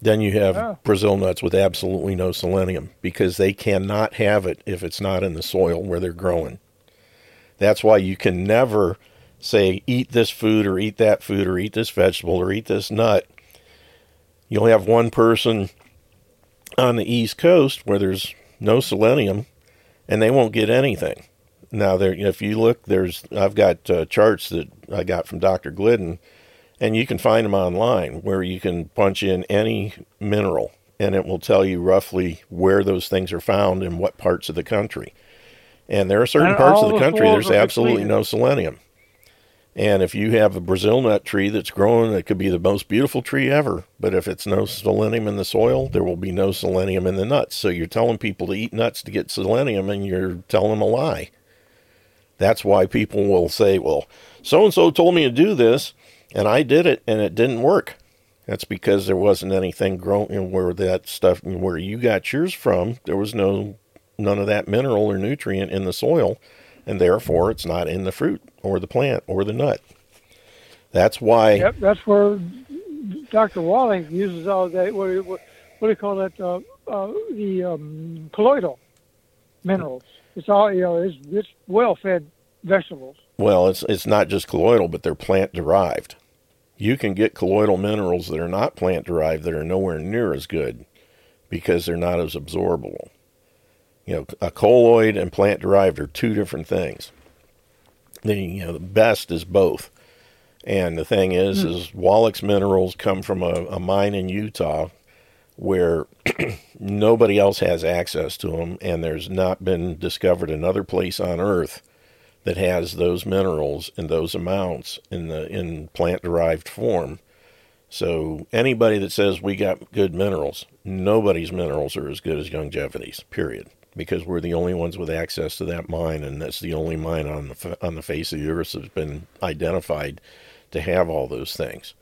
Then you have Oh. Brazil nuts with absolutely no selenium because they cannot have it if it's not in the soil where they're growing. That's why you can never say eat this food or eat that food or eat this vegetable or eat this nut. You'll have one person on the East Coast where there's no selenium and they won't get anything. Now, there, if you look, there's I've got uh, charts that I got from Dr. Glidden, and you can find them online where you can punch in any mineral, and it will tell you roughly where those things are found in what parts of the country. And there are certain And parts of the the country there's absolutely depleted. no selenium. And if you have a Brazil nut tree that's growing, it could be the most beautiful tree ever. But if it's no selenium in the soil, there will be no selenium in the nuts. So you're telling people to eat nuts to get selenium, and you're telling them a lie. That's why people will say, well, so and so told me to do this, and I did it, and it didn't work. That's because there wasn't anything growing where that stuff, where you got yours from, there was no, none of that mineral or nutrient in the soil, and therefore it's not in the fruit or the plant or the nut. That's why, Yep, that's where Dr. Wallach uses all that. What, what do you call that? Uh, uh, the um, colloidal minerals. It's all you know. It's, it's well-fed vegetables. well, it's, it's not just colloidal, but they're plant derived. You can get colloidal minerals that are not plant derived that are nowhere near as good because they're not as absorbable. You know, a colloid and plant derived are two different things. The you know the best is both. And the thing is, hmm. is Wallach's minerals come from a, a mine in Utah where nobody else has access to them, and there's not been discovered another place on Earth that has those minerals in those amounts in the in plant derived form. So anybody that says we got good minerals, nobody's minerals are as good as Youngevity's. Period. Because we're the only ones with access to that mine, and that's the only mine on the on the face of the earth that's been identified to have all those things.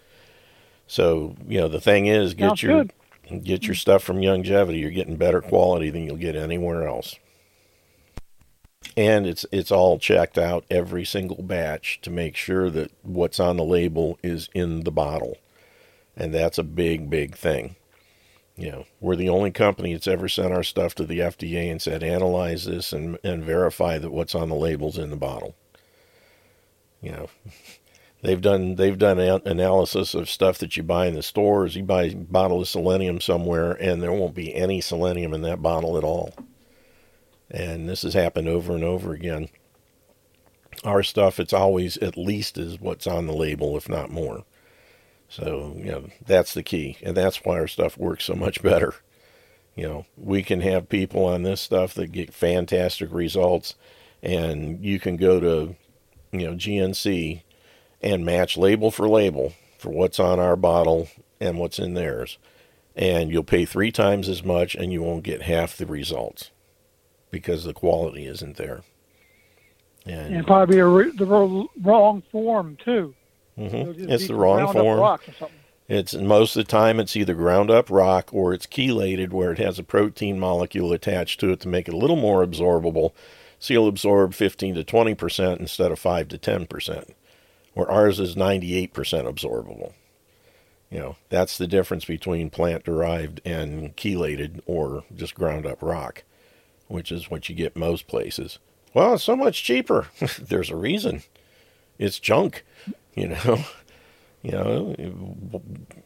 So you know the thing is, get Sounds your good. get your stuff from Youngevity. You're getting better quality than you'll get anywhere else and it's it's all checked out every single batch to make sure that what's on the label is in the bottle. And that's a big big thing. You know we're the only company that's ever sent our stuff to the FDA and said analyze this and and verify that what's on the labels in the bottle. You know they've done they've done an analysis of stuff that you buy in the stores. You buy a bottle of selenium somewhere and there won't be any selenium in that bottle at all and this has happened over and over again. Our stuff, it's always at least as what's on the label, if not more. So, you know, that's the key. And that's why our stuff works so much better. You know, we can have people on this stuff that get fantastic results, and you can go to, you know, GNC and match label for label for what's on our bottle and what's in theirs. And you'll pay three times as much, and you won't get half the results because the quality isn't there. And, And probably a re- the wrong form too. Mhm. It's the wrong form. rocks or something. It's most of the time it's either ground up rock or it's chelated where it has a protein molecule attached to it to make it a little more absorbable. So you'll absorb 15 to 20 percent instead of 5 to 10 percent. Where ours is 98 percent absorbable. You know, that's the difference between plant derived and chelated or just ground up rock, which is what you get most places. Well, it's so much cheaper. There's a reason. It's junk, you know. You know,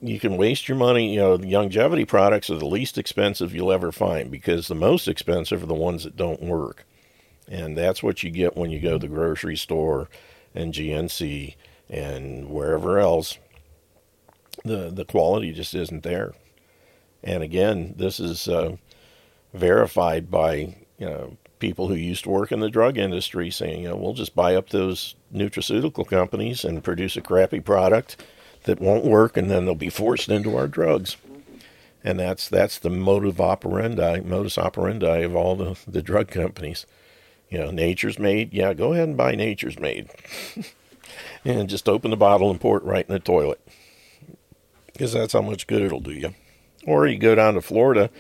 you can waste your money. You know, the Youngevity products are the least expensive you'll ever find because the most expensive are the ones that don't work. And that's what you get when you go to the grocery store and GNC and wherever else. The, the quality just isn't there. And again, this is uh, verified by you know, people who used to work in the drug industry saying, you know, we'll just buy up those nutraceutical companies and produce a crappy product that won't work, and then they'll be forced into our drugs. And that's that's the motive operandi, modus operandi of all the, the drug companies. You know, Nature's Made, yeah, go ahead and buy Nature's Made. and just open the bottle and pour it right in the toilet. Because that's how much good it'll do you. Or you go down to Florida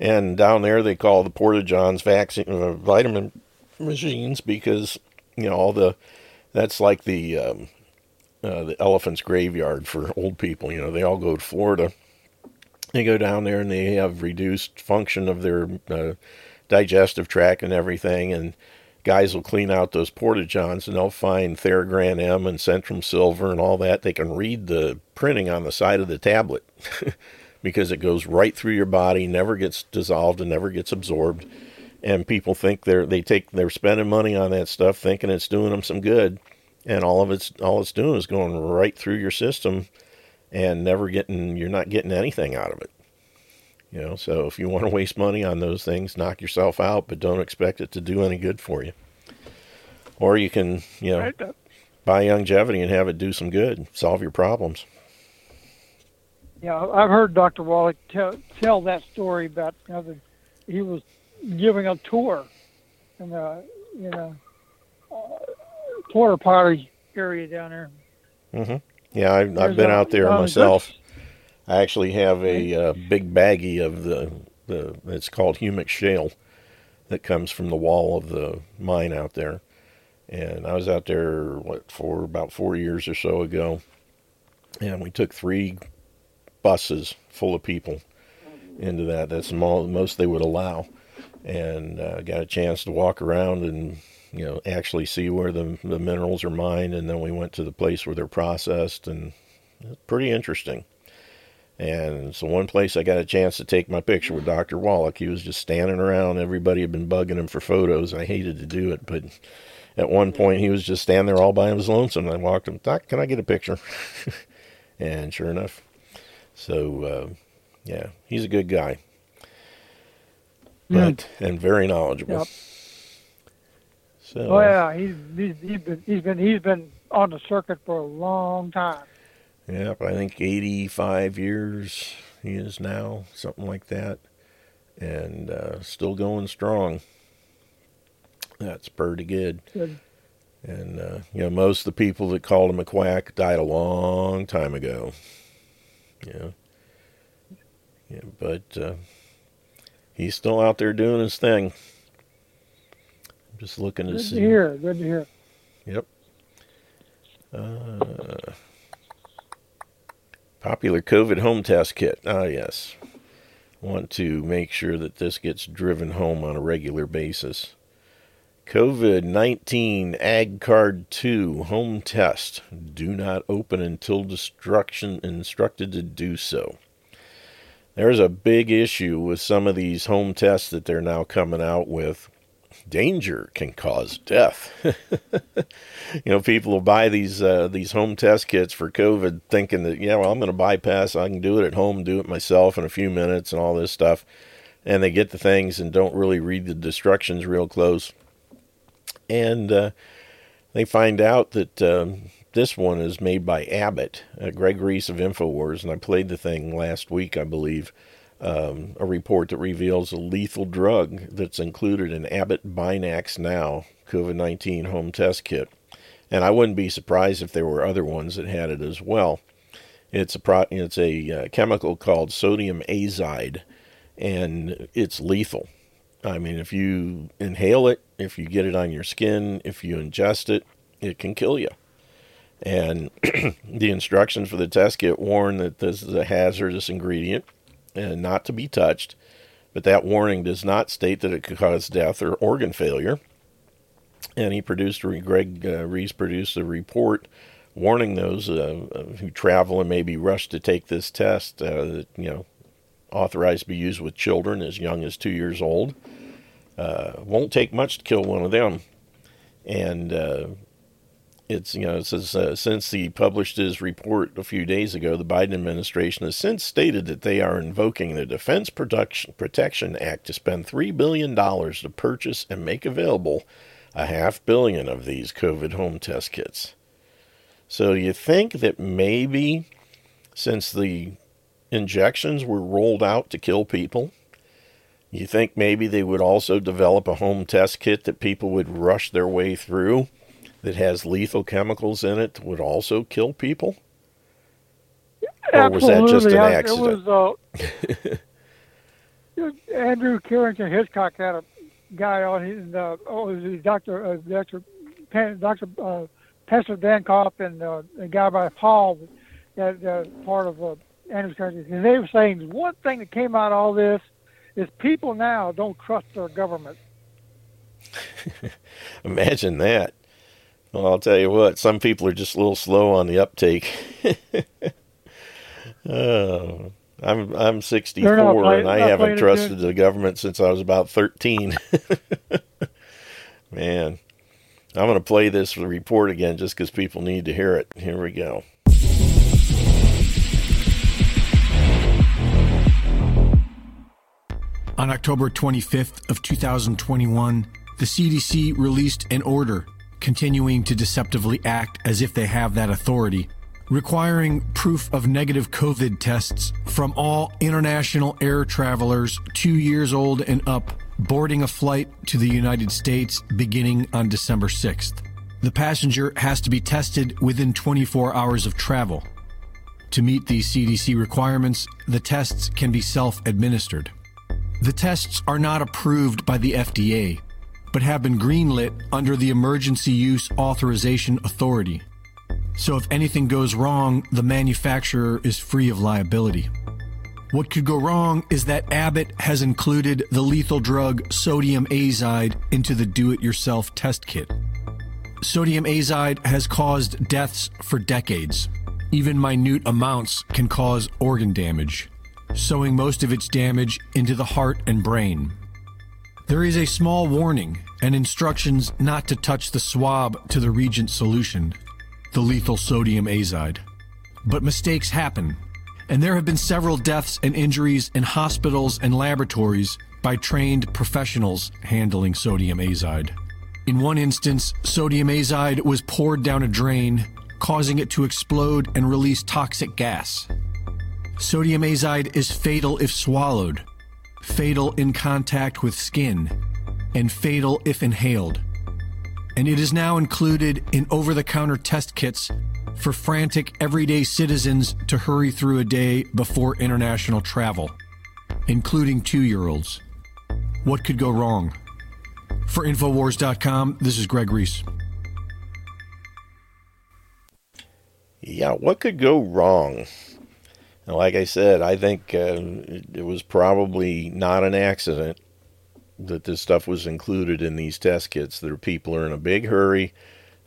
and down there, they call the Porta Johns vaccine uh, vitamin machines because you know all the that's like the um, uh, the elephant's graveyard for old people. You know, they all go to Florida. They go down there and they have reduced function of their uh, digestive tract and everything. And guys will clean out those porta johns and they'll find Theragran M and Centrum Silver and all that. They can read the printing on the side of the tablet. because it goes right through your body, never gets dissolved and never gets absorbed. And people think they're they take they're spending money on that stuff, thinking it's doing them some good, and all of it's all it's doing is going right through your system, and never getting you're not getting anything out of it. You know, so if you want to waste money on those things, knock yourself out, but don't expect it to do any good for you. Or you can, you know, buy Youngevity and have it do some good, solve your problems. Yeah, I've heard Dr. Wallach tell tell that story about you know, the, he was giving a tour in the you know uh, porta potty area down there. Mm-hmm. Yeah, I've, I've been a, out there myself. I actually have a uh, big baggie of the the it's called humic shale that comes from the wall of the mine out there. And I was out there what for about four years or so ago, and we took three buses full of people into that. That's the most they would allow, and uh, got a chance to walk around and you know actually see where the the minerals are mined, and then we went to the place where they're processed, and pretty interesting. And so one place I got a chance to take my picture with Dr. Wallach. He was just standing around. Everybody had been bugging him for photos. I hated to do it, but at one point he was just standing there all by himself lonesome. I walked him, Doc, can I get a picture? and sure enough, so, uh, yeah, he's a good guy, but and very knowledgeable. Yep. So, oh yeah, he's, he's he's been he's been he's been on the circuit for a long time. Yeah, I think eighty-five years he is now, something like that, and uh, still going strong. That's pretty good. good. And uh, you know, most of the people that called him a quack died a long time ago. Yeah. Yeah, but uh, he's still out there doing his thing. I'm just looking to Good see. Good to hear. Good to hear. Yep. Uh, popular COVID home test kit. Ah, yes. Want to make sure that this gets driven home on a regular basis. COVID 19 Ag Card 2 home test. Do not open until destruction instructed to do so. There's a big issue with some of these home tests that they're now coming out with. Danger can cause death. you know, people will buy these uh, these home test kits for COVID, thinking that yeah, well, I'm going to bypass. I can do it at home, do it myself in a few minutes, and all this stuff. And they get the things and don't really read the instructions real close and uh, they find out that um, this one is made by Abbott, uh, Greg Reese of Infowars, and I played the thing last week, I believe. Um, a report that reveals a lethal drug that's included in Abbott Binax Now COVID 19 home test kit. And I wouldn't be surprised if there were other ones that had it as well. It's a pro- it's a uh, chemical called sodium azide, and it's lethal. I mean, if you inhale it, if you get it on your skin, if you ingest it, it can kill you. And the instructions for the test kit warn that this is a hazardous ingredient and not to be touched. But that warning does not state that it could cause death or organ failure. And he produced, Greg uh, Reese produced a report warning those uh, who travel and may be rushed to take this test uh, that, you know, authorized to be used with children as young as two years old. Uh, won't take much to kill one of them. And uh, it's, you know, it says uh, since he published his report a few days ago, the Biden administration has since stated that they are invoking the Defense Production, Protection Act to spend $3 billion to purchase and make available a half billion of these COVID home test kits. So you think that maybe since the injections were rolled out to kill people, you think maybe they would also develop a home test kit that people would rush their way through that has lethal chemicals in it that would also kill people? Or was that just an accident? It was, uh, Andrew Carrington Hitchcock had a guy on his, uh, oh, it was Dr. Uh, Dr. Dr. Uh, Pastor Dan Kopp and uh, a guy by Paul, that uh, part of uh, Andrew's country. And they were saying one thing that came out of all this is people now don't trust their government. Imagine that. Well, I'll tell you what, some people are just a little slow on the uptake. oh, I'm I'm 64 and I haven't trusted the government since I was about 13. Man, I'm going to play this report again just because people need to hear it. Here we go. On October 25th of 2021, the CDC released an order continuing to deceptively act as if they have that authority, requiring proof of negative COVID tests from all international air travelers 2 years old and up boarding a flight to the United States beginning on December 6th. The passenger has to be tested within 24 hours of travel. To meet these CDC requirements, the tests can be self administered. The tests are not approved by the FDA, but have been greenlit under the Emergency Use Authorization Authority. So if anything goes wrong, the manufacturer is free of liability. What could go wrong is that Abbott has included the lethal drug sodium azide into the do it yourself test kit. Sodium azide has caused deaths for decades. Even minute amounts can cause organ damage sowing most of its damage into the heart and brain. There is a small warning and instructions not to touch the swab to the reagent solution, the lethal sodium azide. But mistakes happen, and there have been several deaths and injuries in hospitals and laboratories by trained professionals handling sodium azide. In one instance, sodium azide was poured down a drain, causing it to explode and release toxic gas. Sodium azide is fatal if swallowed, fatal in contact with skin, and fatal if inhaled. And it is now included in over the counter test kits for frantic everyday citizens to hurry through a day before international travel, including two year olds. What could go wrong? For Infowars.com, this is Greg Reese. Yeah, what could go wrong? Like I said, I think uh, it was probably not an accident that this stuff was included in these test kits. There people are in a big hurry.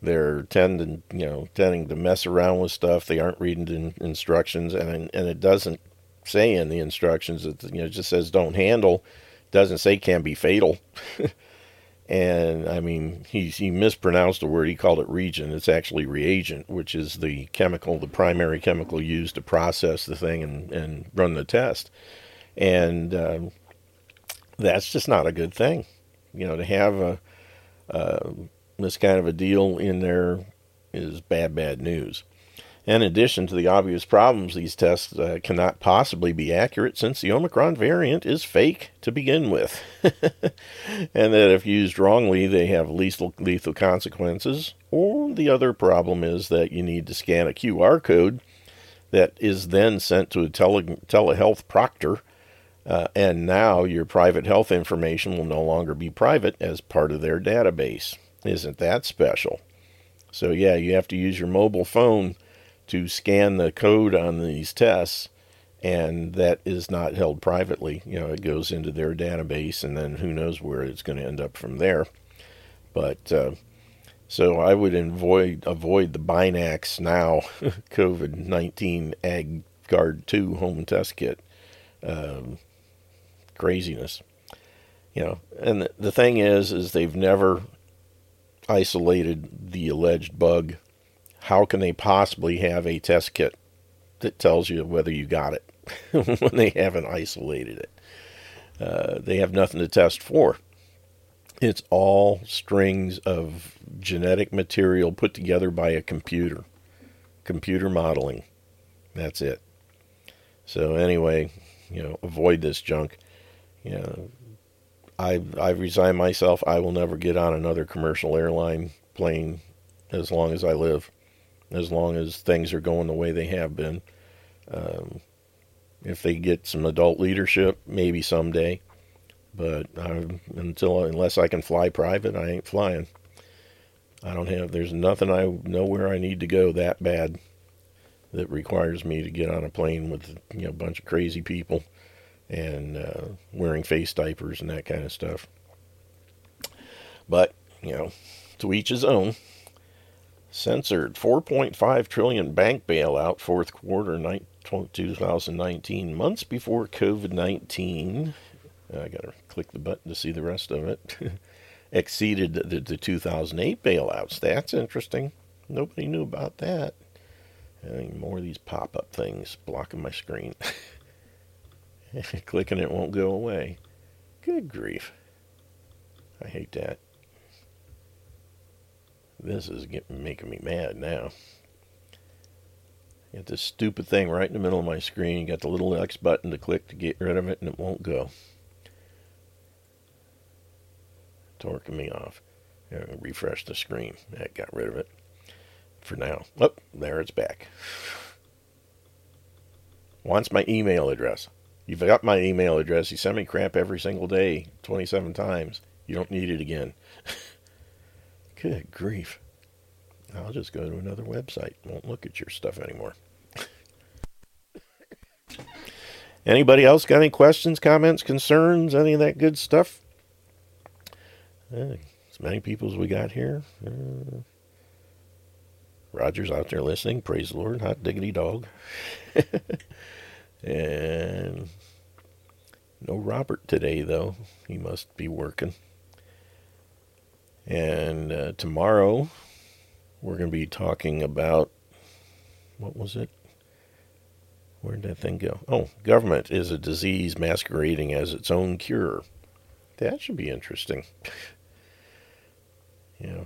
They're tending, you know, tending to mess around with stuff. They aren't reading the instructions, and and it doesn't say in the instructions that you know it just says don't handle. It doesn't say can be fatal. And I mean, he, he mispronounced a word. He called it reagent. It's actually reagent, which is the chemical, the primary chemical used to process the thing and, and run the test. And um, that's just not a good thing. You know, to have a, uh, this kind of a deal in there is bad, bad news. In addition to the obvious problems, these tests uh, cannot possibly be accurate since the Omicron variant is fake to begin with. and that if used wrongly, they have lethal, lethal consequences. Or the other problem is that you need to scan a QR code that is then sent to a tele, telehealth proctor. Uh, and now your private health information will no longer be private as part of their database. Isn't that special? So, yeah, you have to use your mobile phone to scan the code on these tests, and that is not held privately. You know, it goes into their database, and then who knows where it's going to end up from there. But uh, so I would avoid avoid the Binax now COVID nineteen Ag Card two home test kit. Um, craziness. You know, and the thing is, is they've never isolated the alleged bug. How can they possibly have a test kit that tells you whether you got it when they haven't isolated it? Uh, they have nothing to test for. It's all strings of genetic material put together by a computer, computer modeling. That's it. So anyway, you know, avoid this junk. You know, I I resigned myself. I will never get on another commercial airline plane as long as I live, as long as things are going the way they have been. Um, if they get some adult leadership, maybe someday. But I, until unless I can fly private, I ain't flying. I don't have. There's nothing I know where I need to go that bad that requires me to get on a plane with you know a bunch of crazy people and uh, wearing face diapers and that kind of stuff. But you know, to each his own. Censored 4.5 trillion bank bailout fourth quarter 2019 months before COVID-19 uh, I got to click the button to see the rest of it. Exceeded the, the 2008 bailouts. That's interesting. Nobody knew about that. And more of these pop up things blocking my screen. Clicking it won't go away. Good grief. I hate that. This is getting making me mad now. You got this stupid thing right in the middle of my screen. You got the little X button to click to get rid of it, and it won't go. torquing me off. refresh the screen. That got rid of it for now. Oh, there it's back. Wants my email address. You've got my email address. You send me crap every single day, 27 times. You don't need it again. Good grief. I'll just go to another website. Won't look at your stuff anymore. Anybody else got any questions, comments, concerns, any of that good stuff? as many people as we got here. Uh, Roger's out there listening. Praise the Lord. Hot diggity dog. and no Robert today, though. He must be working. And uh, tomorrow, we're going to be talking about what was it? Where did that thing go? Oh, government is a disease masquerading as its own cure. That should be interesting. Know,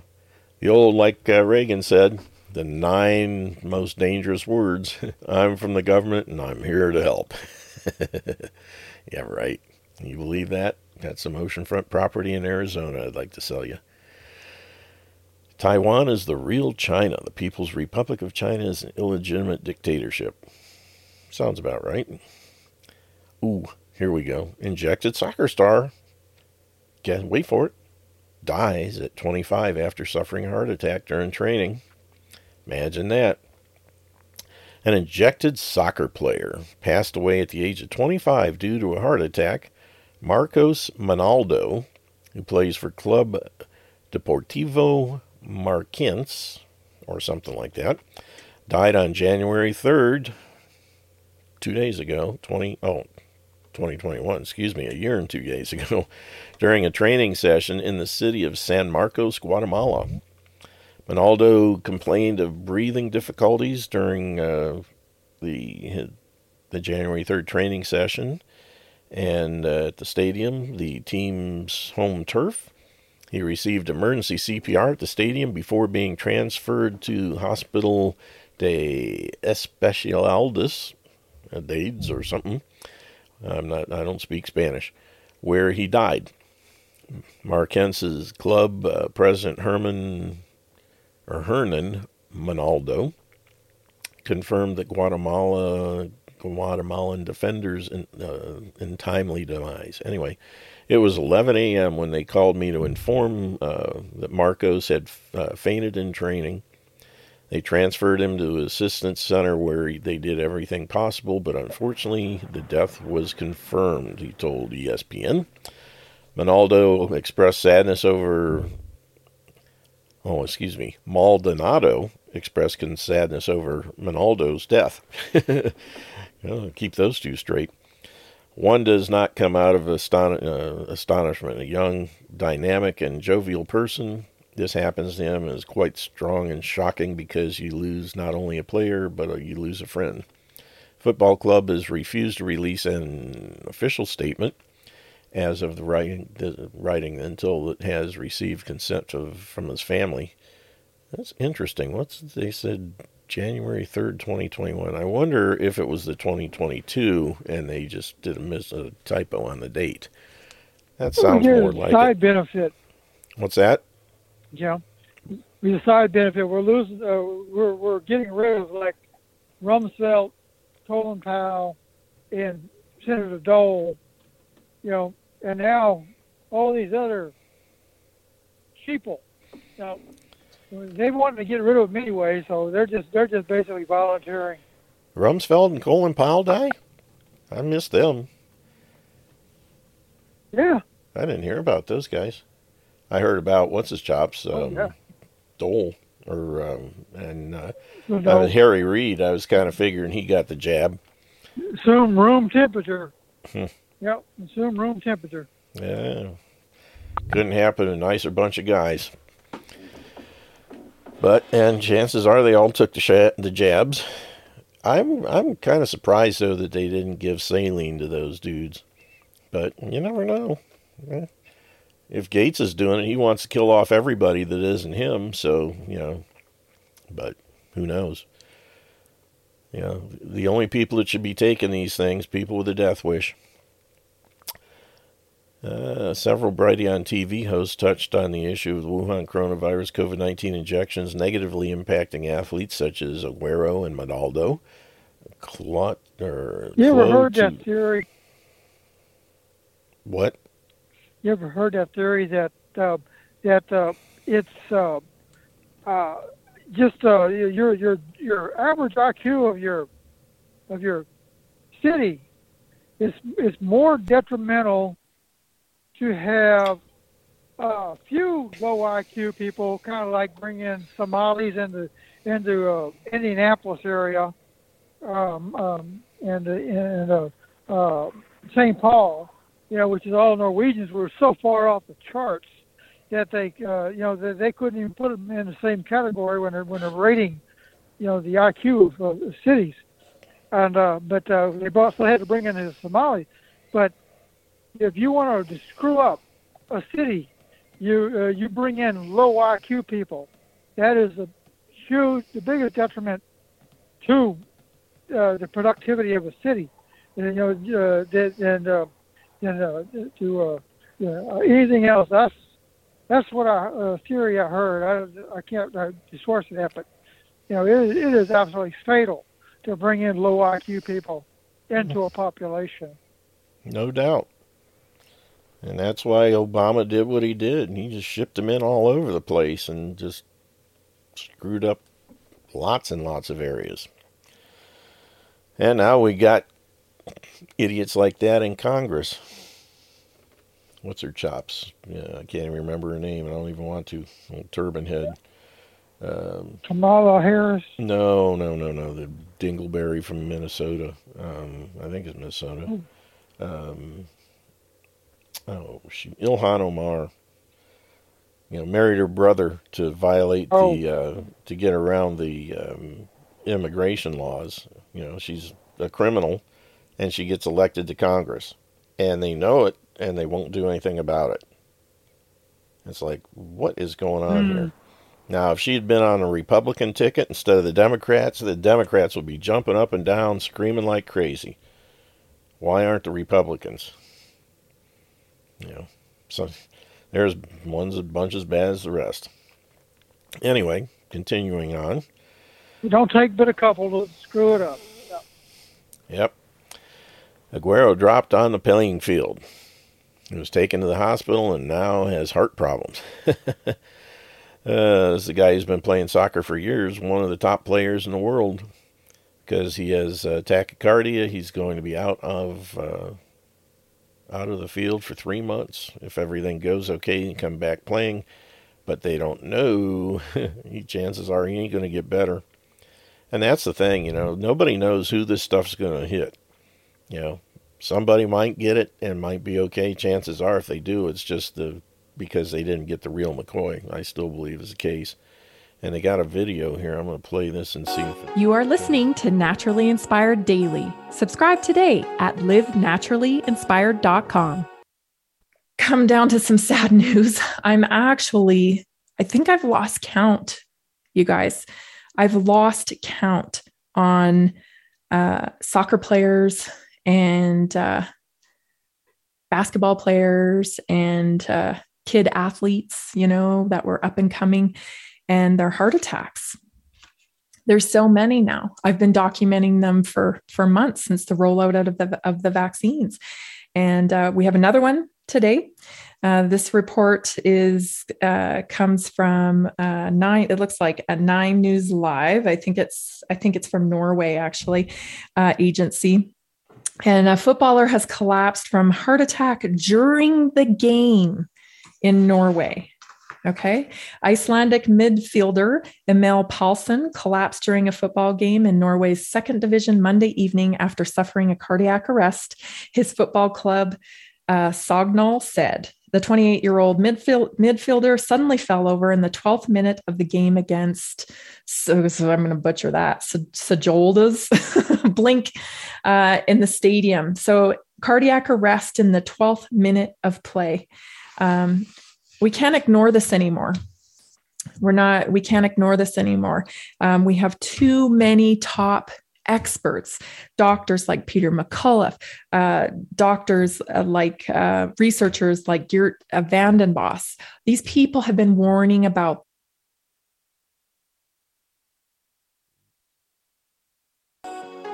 the old, like uh, Reagan said, the nine most dangerous words I'm from the government and I'm here to help. yeah, right. You believe that? Got some oceanfront property in Arizona I'd like to sell you. Taiwan is the real China. The People's Republic of China is an illegitimate dictatorship. Sounds about right. Ooh, here we go. Injected soccer star. Get, wait for it dies at 25 after suffering a heart attack during training. Imagine that. An injected soccer player passed away at the age of 25 due to a heart attack. Marcos Manaldo, who plays for Club Deportivo Marquense, or something like that, died on January 3rd, two days ago, 20, oh, 2021, excuse me, a year and two days ago, during a training session in the city of San Marcos, Guatemala. Manaldo complained of breathing difficulties during uh, the the January 3rd training session and uh, at the stadium, the team's home turf. He received emergency CPR at the stadium before being transferred to Hospital de Especialidades, uh, DADES or something. I'm not. I don't speak Spanish. Where he died. Marquense's club uh, president Herman or Hernan Manaldo confirmed that Guatemala Guatemalan defenders in, uh, in timely demise. Anyway, it was 11 a.m. when they called me to inform uh, that Marcos had uh, fainted in training. They transferred him to assistance center where he, they did everything possible, but unfortunately, the death was confirmed. He told ESPN. Manaldo expressed sadness over. Oh, excuse me. Maldonado expressed sadness over Manaldo's death. keep those two straight. One does not come out of aston- uh, astonishment. A young, dynamic, and jovial person. This happens to him is quite strong and shocking because you lose not only a player, but uh, you lose a friend. Football club has refused to release an official statement as of the writing, the writing until it has received consent of, from his family. That's interesting. What's they said January 3rd, 2021. I wonder if it was the 2022 and they just did a miss a typo on the date. That sounds more like side it. benefit. What's that? Yeah, the side benefit. We're losing. Uh, we're we're getting rid of like Rumsfeld, Colin Powell, and Senator Dole. You know, and now all these other sheeple. Now, they wanted to get rid of them anyway, so they're just they're just basically volunteering. Rumsfeld and Colin Powell die? I missed them. Yeah. I didn't hear about those guys. I heard about what's his chops, um, oh, yeah. Dole or um, and uh, uh, Harry Reid. I was kind of figuring he got the jab. Assume room temperature. Hmm. Yep, assume room temperature. Yeah, couldn't happen. A nicer bunch of guys. But and chances are they all took the sh- the jabs. I'm I'm kind of surprised though that they didn't give saline to those dudes. But you never know. Eh. If Gates is doing it, he wants to kill off everybody that isn't him. So you know, but who knows? You know, the only people that should be taking these things, people with a death wish. Uh, several on TV hosts touched on the issue of Wuhan coronavirus COVID 19 injections negatively impacting athletes such as Aguero and Monaldo. Clot, or you ever heard that theory? What? You ever heard that theory that uh, that uh, it's uh, uh just uh, your your your average IQ of your of your city is is more detrimental to have a few low IQ people, kind of like bringing Somalis into into uh, Indianapolis area, um, um, and and uh, uh, St. Paul, you know, which is all Norwegians, were so far off the charts that they, uh, you know, they, they couldn't even put them in the same category when they're when they're rating, you know, the IQ of uh, cities. And uh, but uh, they also had to bring in the Somali, but if you want to screw up a city, you uh, you bring in low IQ people. That is a huge, the biggest detriment to uh, the productivity of a city. And, you know, uh, and uh, and uh, to uh, anything else. That's that's what I uh, theory I heard. I I can't uh, source that, but you know, it, it is absolutely fatal to bring in low IQ people into a population. No doubt. And that's why Obama did what he did. And He just shipped them in all over the place and just screwed up lots and lots of areas. And now we got idiots like that in Congress. What's her chops? Yeah, I can't even remember her name. I don't even want to. Old turban head. Um, Kamala Harris. No, no, no, no. The Dingleberry from Minnesota. Um, I think it's Minnesota. Hmm. Um, oh, she Ilhan Omar. You know, married her brother to violate oh. the uh, to get around the um, immigration laws. You know, she's a criminal, and she gets elected to Congress, and they know it, and they won't do anything about it. It's like, what is going on mm. here? Now, if she had been on a Republican ticket instead of the Democrats, the Democrats would be jumping up and down, screaming like crazy. Why aren't the Republicans? You know, so there's one's a bunch as bad as the rest. Anyway, continuing on. You don't take but a couple to screw it up. Yep. yep. Aguero dropped on the playing field. He was taken to the hospital and now has heart problems. uh, this is a guy who's been playing soccer for years, one of the top players in the world, because he has uh, tachycardia. He's going to be out of uh, out of the field for three months. If everything goes okay, and come back playing, but they don't know. chances are he ain't going to get better. And that's the thing, you know, nobody knows who this stuff's going to hit. You know, somebody might get it and might be okay. Chances are, if they do, it's just the because they didn't get the real McCoy. I still believe is the case. And they got a video here. I'm going to play this and see if it... you are listening to Naturally Inspired Daily. Subscribe today at livenaturallyinspired.com. Come down to some sad news. I'm actually, I think I've lost count, you guys. I've lost count on uh, soccer players and uh, basketball players and uh, kid athletes, you know, that were up and coming and their heart attacks. There's so many now. I've been documenting them for for months since the rollout of the of the vaccines, and uh, we have another one today. Uh, this report is uh, comes from uh, nine. It looks like a Nine News Live. I think it's I think it's from Norway actually, uh, agency. And a footballer has collapsed from heart attack during the game in Norway. Okay. Icelandic midfielder Emil Pálsson collapsed during a football game in Norway's second division Monday evening after suffering a cardiac arrest. His football club, uh, Sogndal, said the 28 year old midfield, midfielder suddenly fell over in the 12th minute of the game against, so, so I'm going to butcher that, Sajoldas Blink uh, in the stadium. So cardiac arrest in the 12th minute of play. Um, we can't ignore this anymore. We're not we can't ignore this anymore. Um, we have too many top experts doctors like peter mccullough uh, doctors uh, like uh, researchers like geert uh, vanden Bossche these people have been warning about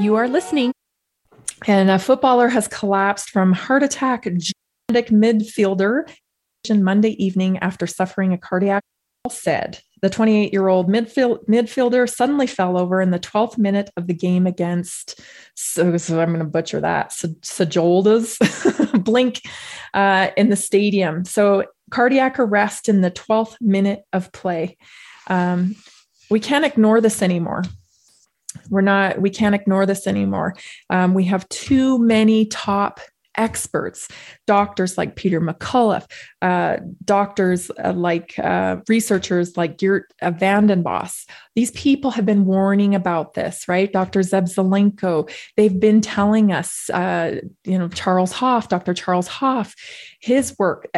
you are listening. And a footballer has collapsed from heart attack midfielder Monday evening after suffering a cardiac said the 28 year old midfield, midfielder suddenly fell over in the 12th minute of the game against, so, so I'm going to butcher that, Sajoldas Blink uh, in the stadium. So cardiac arrest in the 12th minute of play. Um, we can't ignore this anymore. We're not, we can't ignore this anymore. Um, we have too many top experts, doctors like Peter McCullough, uh, doctors uh, like uh, researchers like Geert uh, Vanden Bossche. These people have been warning about this, right? Dr. Zev Zelenko, they've been telling us, uh, you know, Charles Hoffe, Dr. Charles Hoffe, his work.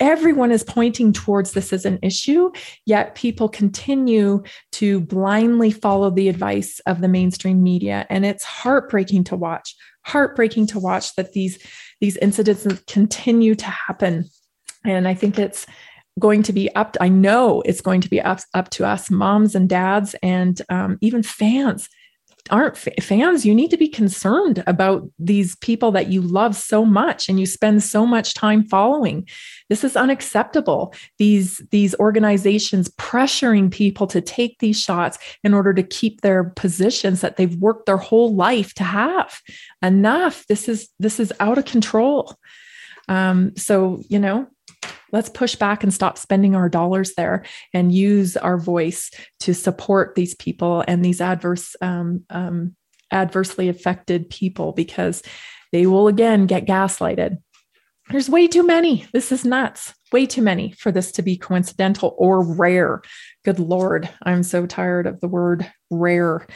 Everyone is pointing towards this as an issue, yet people continue to blindly follow the advice of the mainstream media. And it's heartbreaking to watch heartbreaking to watch that these these incidents continue to happen. And i think it's going to be up i know it's going to be up, up to us moms and dads and um, even fans aren't fans, you need to be concerned about these people that you love so much and you spend so much time following. This is unacceptable. These these organizations pressuring people to take these shots in order to keep their positions that they've worked their whole life to have. Enough. This is this is out of control. Um, so you know, let's push back and stop spending our dollars there and use our voice to support these people and these adverse um, um, adversely affected people because they will again get gaslighted. There's way too many. This is nuts. Way too many for this to be coincidental or rare. Good lord i'm so tired of the word rare.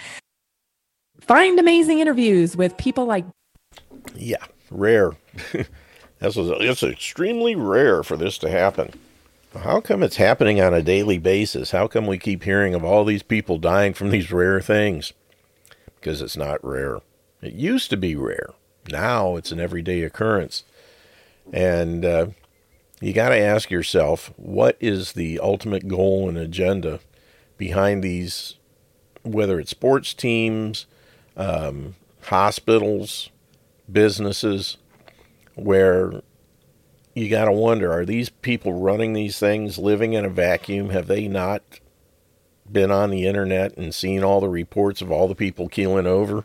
Find amazing interviews with people like yeah rare This is, it's extremely rare for this to happen. How come it's happening on a daily basis? How come we keep hearing of all these people dying from these rare things? Because it's not rare. It used to be rare. Now it's an everyday occurrence. And uh, you got to ask yourself what is the ultimate goal and agenda behind these, whether it's sports teams, um, hospitals, businesses, where you got to wonder are these people running these things living in a vacuum? Have they not been on the internet and seen all the reports of all the people keeling over?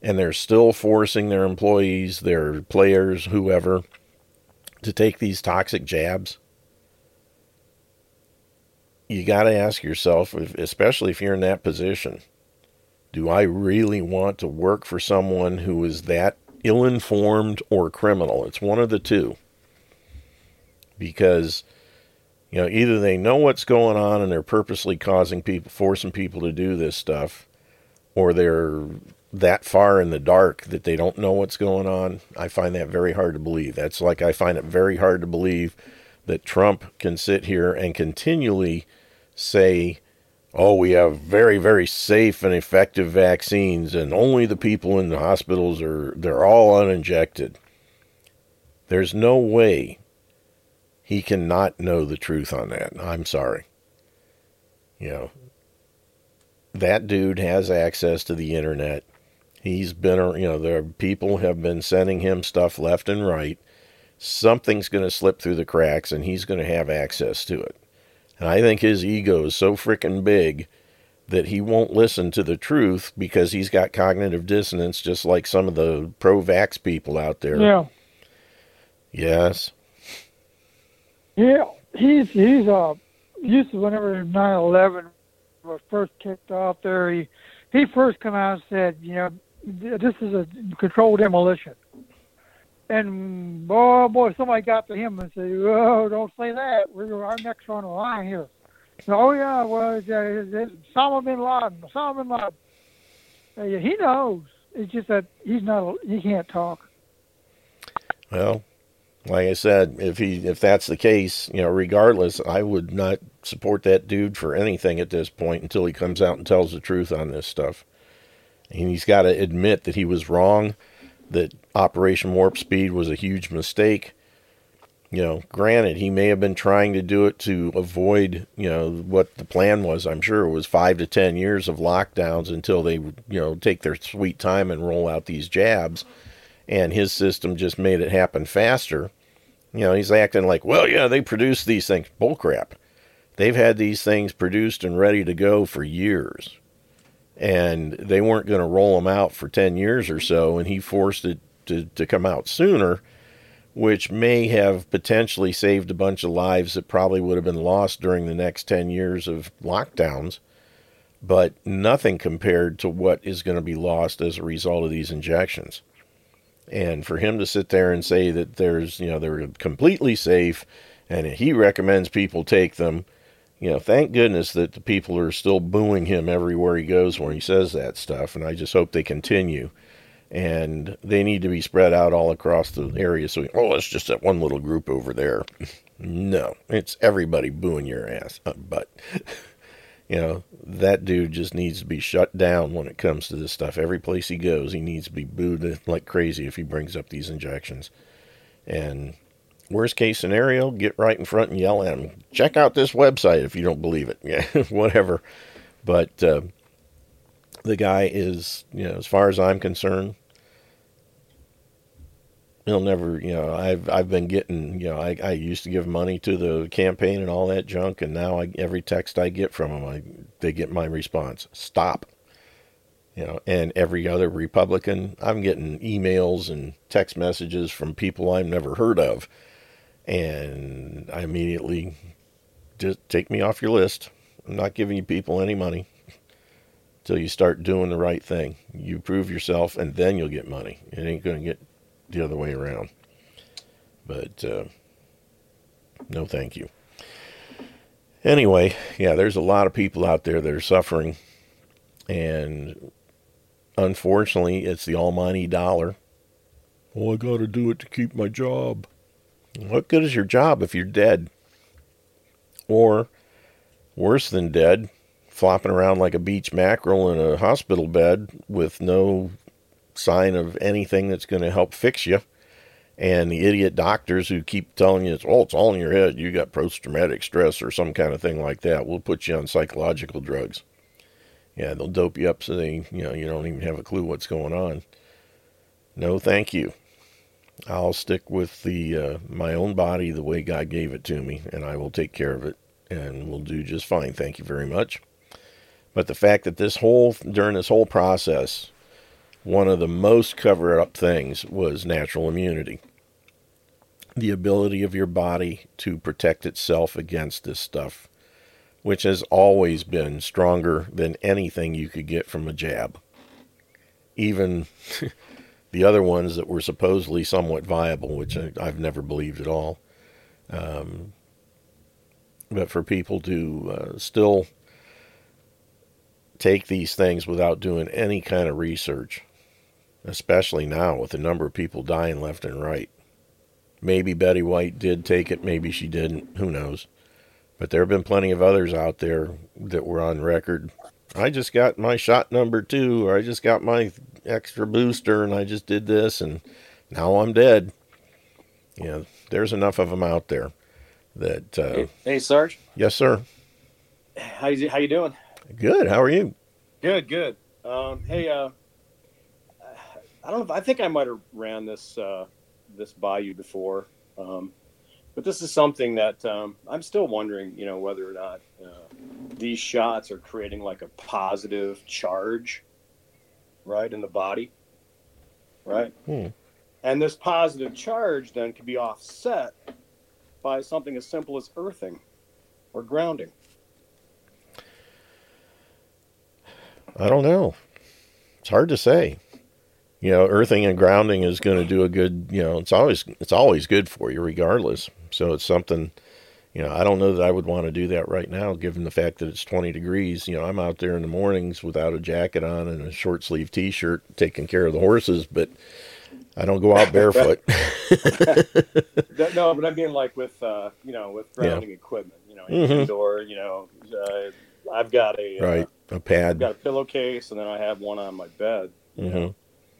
And they're still forcing their employees, their players, whoever, to take these toxic jabs? You got to ask yourself, especially if you're in that position, do I really want to work for someone who is that ill informed or criminal. It's one of the two. Because, you know, either they know what's going on and they're purposely causing people, forcing people to do this stuff, or they're that far in the dark that they don't know what's going on. I find that very hard to believe. That's like I find it very hard to believe that Trump can sit here and continually say, oh, we have very, very safe and effective vaccines, and only the people in the hospitals are, they're all uninjected. There's no way he cannot know the truth on that. I'm sorry. You know, that dude has access to the internet. He's been, you know, there people have been sending him stuff left and right. Something's going to slip through the cracks, and he's going to have access to it. And I think his ego is so freaking big that he won't listen to the truth because he's got cognitive dissonance, just like some of the pro vax people out there. Yeah. Yes. Yeah, he's he's uh used to whenever 9/11 was first kicked off there, he he first come out and said, you know, this is a controlled demolition. And boy, boy, somebody got to him and said, "Oh, don't say that. We're our are on the line here." oh yeah, well, it's, uh, it's Osama bin Laden. Osama bin Laden. Uh, yeah, he knows. It's just that he's not. He can't talk. Well, like I said, if he if that's the case, you know, regardless, I would not support that dude for anything at this point until he comes out and tells the truth on this stuff. And he's got to admit that he was wrong that Operation Warp Speed was a huge mistake. You know, granted, he may have been trying to do it to avoid, you know, what the plan was. I'm sure it was five to 10 years of lockdowns until they, you know, take their sweet time and roll out these jabs. And his system just made it happen faster. You know, he's acting like, well, yeah, they produced these things. Bullcrap. They've had these things produced and ready to go for years and they weren't going to roll them out for 10 years or so, and he forced it to, to come out sooner, which may have potentially saved a bunch of lives that probably would have been lost during the next 10 years of lockdowns, but nothing compared to what is going to be lost as a result of these injections. And for him to sit there and say that there's, you know, they're completely safe and he recommends people take them you know, thank goodness that the people are still booing him everywhere he goes when he says that stuff, and I just hope they continue. And they need to be spread out all across the area. So, oh, it's just that one little group over there. no, it's everybody booing your ass. Uh, but, you know, that dude just needs to be shut down when it comes to this stuff. Every place he goes, he needs to be booed like crazy if he brings up these injections. And worst case scenario, get right in front and yell at them. Check out this website if you don't believe it. Yeah, whatever. But uh, the guy is, you know, as far as I'm concerned, he'll never, you know, I've I've been getting, you know, I, I used to give money to the campaign and all that junk, and now I, every text I get from him, I they get my response: stop. You know, and every other Republican, I'm getting emails and text messages from people I've never heard of and I immediately just take me off your list. I'm not giving you people any money until you start doing the right thing. You prove yourself, and then you'll get money. It ain't going to get the other way around. But uh, no, thank you. Anyway, yeah, there's a lot of people out there that are suffering, and unfortunately, it's the almighty dollar. Well, I got to do it to keep my job. What good is your job if you're dead? Or, worse than dead, flopping around like a beach mackerel in a hospital bed with no sign of anything that's going to help fix you. And the idiot doctors who keep telling you, it's, oh, it's all in your head. You got post traumatic stress or some kind of thing like that. We'll put you on psychological drugs. Yeah, they'll dope you up so they, you know, you don't even have a clue what's going on. No, thank you. I'll stick with the uh, my own body the way God gave it to me, and I will take care of it, and we'll do just fine. Thank you very much. But the fact that this whole during this whole process, one of the most covered up things was natural immunity, the ability of your body to protect itself against this stuff, which has always been stronger than anything you could get from a jab. Even the other ones that were supposedly somewhat viable, which I, have never believed at all. Um, but for people to uh, still take these things without doing any kind of research, especially now with the number of people dying left and right. Maybe Betty White did take it, maybe she didn't, who knows. But there have been plenty of others out there that were on record. I just got my shot number two, or I just got my extra booster, and I just did this, and now I'm dead. You know, there's enough of them out there that. Uh, hey, hey, Sarge. Yes, sir. How you how you doing? Good. How are you? Good. Good. Um, hey, uh, I don't know. If, I think I might have ran this uh, this by you before, um, but this is something that um, I'm still wondering. You know whether or not uh, these shots are creating like a positive charge, right, in the body, right, hmm. and this positive charge then can be offset by something as simple as earthing or grounding. I don't know. It's hard to say. You know, earthing and grounding is going to do a good. You know, it's always it's always good for you, regardless. So it's something. You know, I don't know that I would want to do that right now, given the fact that it's 20 degrees. You know, I'm out there in the mornings without a jacket on and a short sleeve T-shirt, taking care of the horses, but I don't go out barefoot. no, but I mean, like with uh, you know, with grounding yeah. equipment, you know, mm-hmm. indoor, you know, uh, I've got a uh, right uh, a pad, I've got a pillowcase, and then I have one on my bed. Mm-hmm.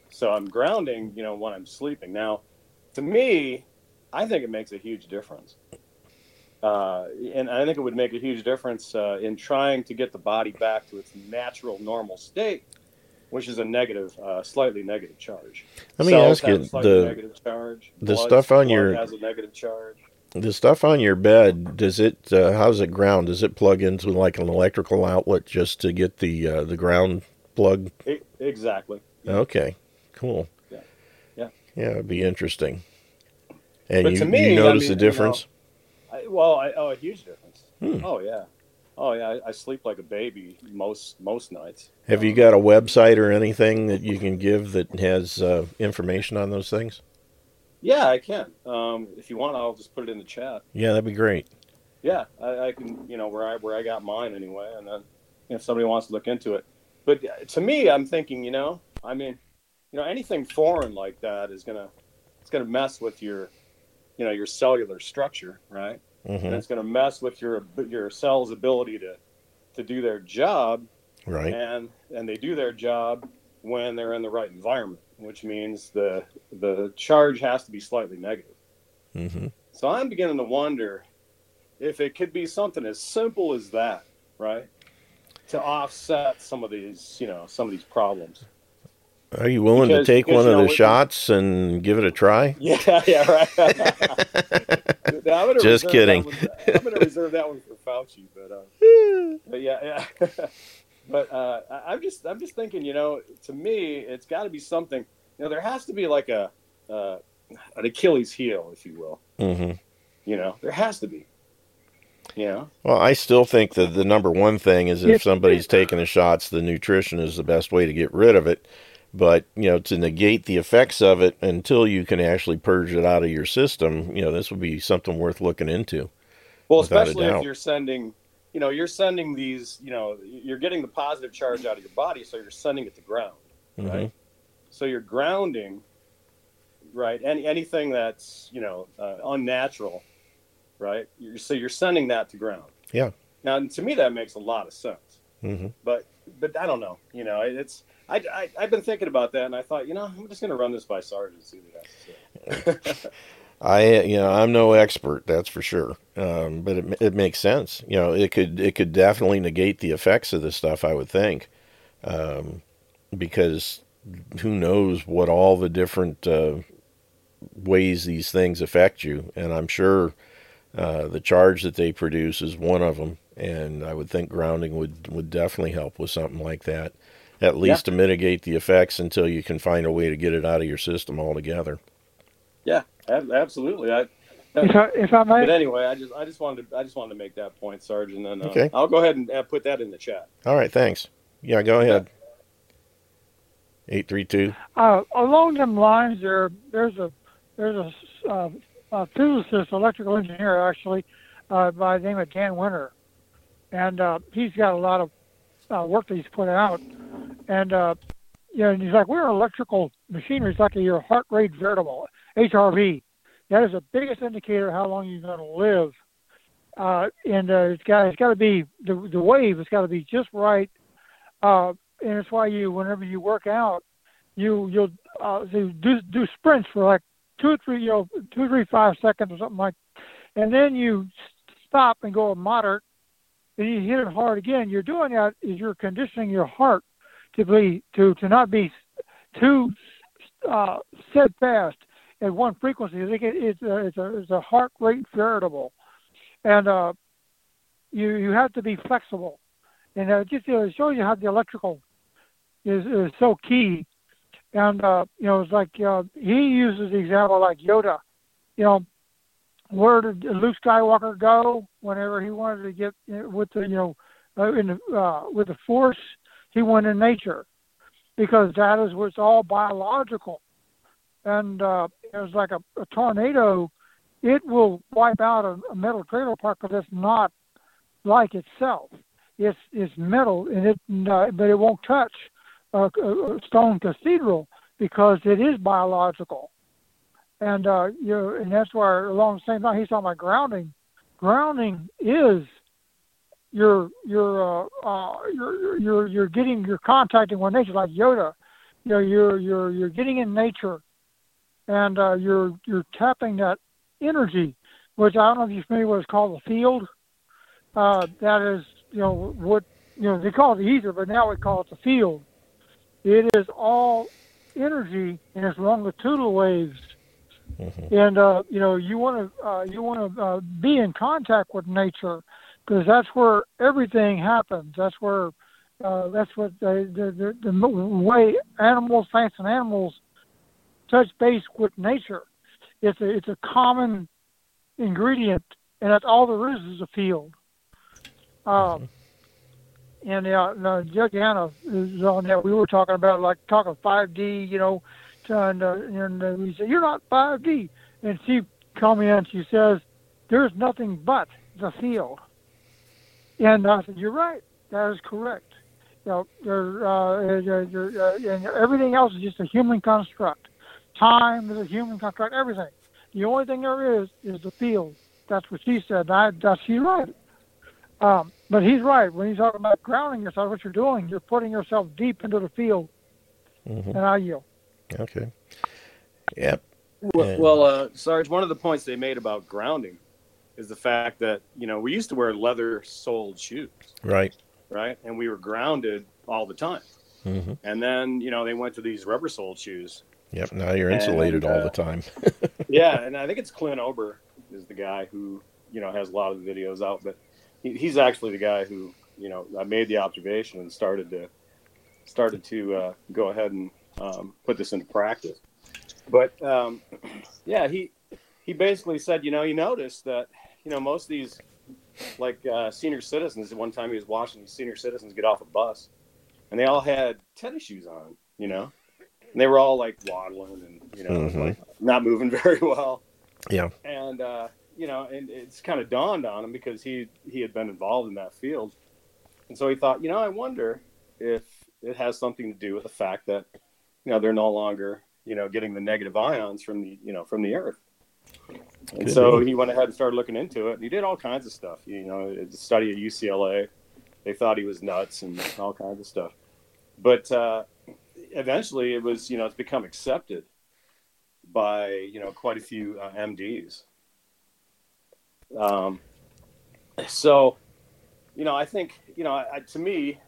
So I'm grounding, you know, when I'm sleeping. Now, to me, I think it makes a huge difference. Uh, and I think it would make a huge difference uh, in trying to get the body back to its natural, normal state, which is a negative, uh, slightly negative charge. Let me Cells ask you the negative charge. The blood, stuff on your has a negative charge. The stuff on your bed does it? Uh, how does it ground? Does it plug into like an electrical outlet just to get the uh, the ground plug? It, exactly. Yeah. Okay. Cool. Yeah. Yeah. Yeah, it'd be interesting. And but you, me, you notice I mean, a difference? You know, I, well, I, oh, a huge difference. Hmm. Oh yeah. Oh yeah, I, I, sleep like a baby most most nights. Have um, you got a website or anything that you can give that has uh, information on those things? Yeah, I can. Um, if you want, I'll just put it in the chat. Yeah, that'd be great. Yeah, I, I can. You know where I where I got mine anyway, and then if somebody wants to look into it. But to me, I'm thinking, you know, I mean, you know, anything foreign like that is gonna it's gonna mess with your, you know, your cellular structure, right? Mm-hmm. And it's gonna mess with your your cells' ability to to do their job. Right. And and they do their job when they're in the right environment which means the the charge has to be slightly negative. Mm-hmm. So I'm beginning to wonder if it could be something as simple as that, right? To offset some of these, you know, some of these problems. Are you willing because, to take one of know, the shots and give it a try? Yeah, yeah, right. Just kidding. One, I'm going to reserve that one for Fauci, but, uh, but yeah, yeah. But uh, I'm just I'm just thinking, you know, to me, it's got to be something. You know, there has to be like a uh, an Achilles heel, if you will. Mm-hmm. You know, there has to be. You know. Well, I still think that the number one thing is if somebody's taking the shots, the nutrition is the best way to get rid of it. But you know, to negate the effects of it until you can actually purge it out of your system, you know, this would be something worth looking into. Well, especially if you're sending you know you're sending these you know you're getting the positive charge out of your body so you're sending it to ground mm-hmm. right? So you're grounding right? Any anything that's you know uh, unnatural right? You're, so you're sending that to ground. Yeah. Now to me that makes a lot of sense. Mm-hmm. but but i don't know you know it's I, I i've been thinking about that and i thought you know i'm just going to run this by sergeant and see what he has to say I, you know, I'm no expert, that's for sure. Um, but it, it makes sense. You know, it could it could definitely negate the effects of this stuff. I would think, um, because who knows what all the different uh, ways these things affect you, and I'm sure uh, the charge that they produce is one of them. And I would think grounding would would definitely help with something like that, at least yeah. to mitigate the effects until you can find a way to get it out of your system altogether. Yeah, absolutely. I, if I, if I may. But anyway, I just I just wanted to I just wanted to make that point, Sergeant. and uh, okay. I'll go ahead and uh, put that in the chat. All right, thanks. Yeah, go ahead. Eight three two. Uh, along them lines, there there's a there's a, uh, a physicist, electrical engineer actually, uh, by the name of Dan Winter, and uh, he's got a lot of uh, work that he's put out, and uh, you know, and he's like, we're electrical machinery. It's like your heart rate variable, HRV. That is the biggest indicator of how long you're going to live. Uh, and uh, it's got it's got to be the the wave. It's got to be just right. Uh, and it's why you, whenever you work out, you you'll uh, do do sprints for like two or three, you know, two or three five seconds or something like, and then you stop and go moderate, and you hit it hard again. You're doing that is you're conditioning your heart to be to to not be too uh, steadfast at one frequency. I think it's a, it's a it's a heart rate variable, and uh, you you have to be flexible, and uh, just you know, it shows you how the electrical is is so key. And uh, you know, it's like uh, he uses the example like Yoda. You know, where did Luke Skywalker go whenever he wanted to get with the you know uh, in the, uh, with the Force? He went in nature because that is what's all biological. And uh, it was like a, a tornado. It will wipe out a, a metal trailer park because it's not like itself. It's it's metal, and it uh, but it won't touch a, a stone cathedral because it is biological. And uh, you know, and that's why along the same time he's talking about grounding. Grounding is you're you're uh, uh, you're getting you're contacting with nature like Yoda. You know, you're you're you're getting in nature, and uh, you're you're tapping that energy, which I don't know if you're familiar with what's called the field. Uh, that is, you know, what you know they call it the ether, but now we call it the field. It is all energy and it's longitudinal waves. Mm-hmm. And uh, you know, you want to uh, you want to uh, be in contact with nature because that's where everything happens. That's where uh, that's what the, the, the, the way animals, plants, and animals touch base with nature. It's a it's a common ingredient, and that's all there is is a field. Um, and uh, no, Gianna is on that. We were talking about like talking 5D, you know, and uh, and uh, we said you're not 5D, and she called me and she says there's nothing but the field. And I said, "You're right. That is correct. You know, there, uh, uh, and everything else is just a human construct. Time is a human construct. Everything. The only thing there is is the field. That's what she said. I, that's she right. Um, but he's right when he's talking about grounding yourself. What you're doing, you're putting yourself deep into the field. Mm-hmm. And I yield. Okay. Yep. Well, well uh, Sarge, one of the points they made about grounding is the fact that you know we used to wear leather-soled shoes, right? Right, and we were grounded all the time. Mm-hmm. And then you know they went to these rubber-soled shoes. Yep. Now you're insulated and, uh, all the time. yeah, and I think it's Clint Ober is the guy who you know has a lot of the videos out, but he, he's actually the guy who you know I made the observation and started to started to uh, go ahead and um, put this into practice. But um, yeah, he he basically said, you know, you notice that you know, most of these like uh, senior citizens. One time he was watching these senior citizens get off a bus, and they all had tennis shoes on. You know, and they were all like waddling and you know, mm-hmm. like, not moving very well. Yeah. And uh, you know, and it's kind of dawned on him because he he had been involved in that field, and so he thought, you know, I wonder if it has something to do with the fact that you know they're no longer you know getting the negative ions from the you know from the earth and so he went ahead and started looking into it. And he did all kinds of stuff. You know, the study at UCLA. They thought he was nuts and all kinds of stuff. But uh, eventually, it was you know it's become accepted by you know quite a few uh, MDs. Um, so, you know, I think you know, I, to me,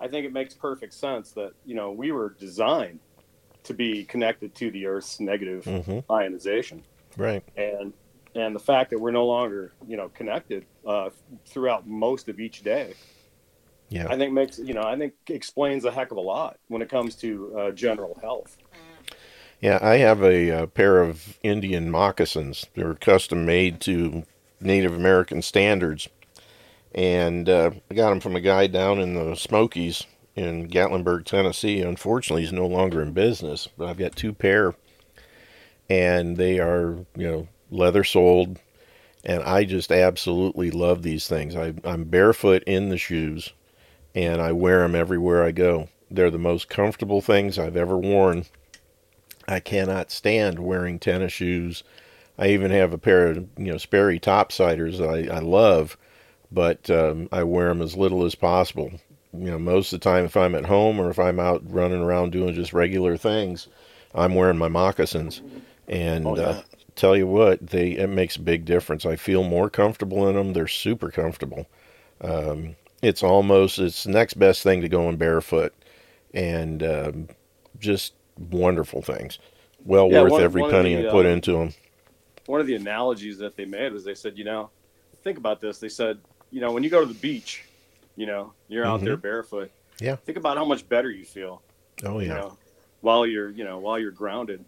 I think it makes perfect sense that you know we were designed to be connected to the Earth's negative mm-hmm. ionization right and and the fact that we're no longer you know connected uh, throughout most of each day yeah. I think makes you know i think explains a heck of a lot when it comes to uh, general health. Yeah i have a, a, pair of indian moccasins. They're custom made to native american standards. And uh, i got them from a guy down in the smokies in Gatlinburg, Tennessee. Unfortunately, he's no longer in business, but I've got two pair, and they are you know leather soled, and I just absolutely love these things. I, I'm barefoot in the shoes, and I wear them everywhere I go. They're the most comfortable things I've ever worn. I cannot stand wearing tennis shoes. I even have a pair of you know Sperry topsiders that I, I love, but um, I wear them as little as possible. You know, most of the time if I'm at home or if I'm out running around doing just regular things, I'm wearing my moccasins. And Oh, yeah. uh, tell you what, they it makes a big difference. I feel more comfortable in them. They're super comfortable. Um, it's almost it's the next best thing to going barefoot, and um, just wonderful things. Well Yeah, worth one- every one penny the, I put um, into them. one of the analogies that they made was they said, you know, think about this. They said, you know, when you go to the beach, you know, you're out there barefoot. Mm-hmm. Yeah. Think about how much better you feel, Oh you yeah, know, while you're, you know, while you're grounded,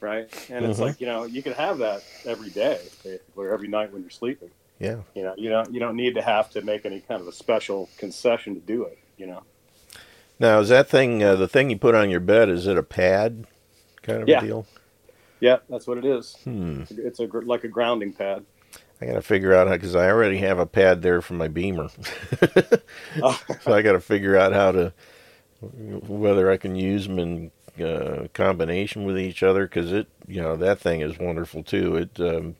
right? And it's Mhm. like, you know, you can have that every day, basically, or every night when you're sleeping. Yeah. You know, you don't you don't need to have to make any kind of a special concession to do it. You know. Now is that thing uh, the thing you put on your bed? Is it a pad kind of Yeah. a deal? Yeah, that's what it is. Hmm. It's a gr- like a grounding pad. I got to figure out how because I already have a pad there for my Beamer, Oh, so I got to figure out how to whether I can use them in uh, combination with each other because it you know that thing is wonderful too. It um,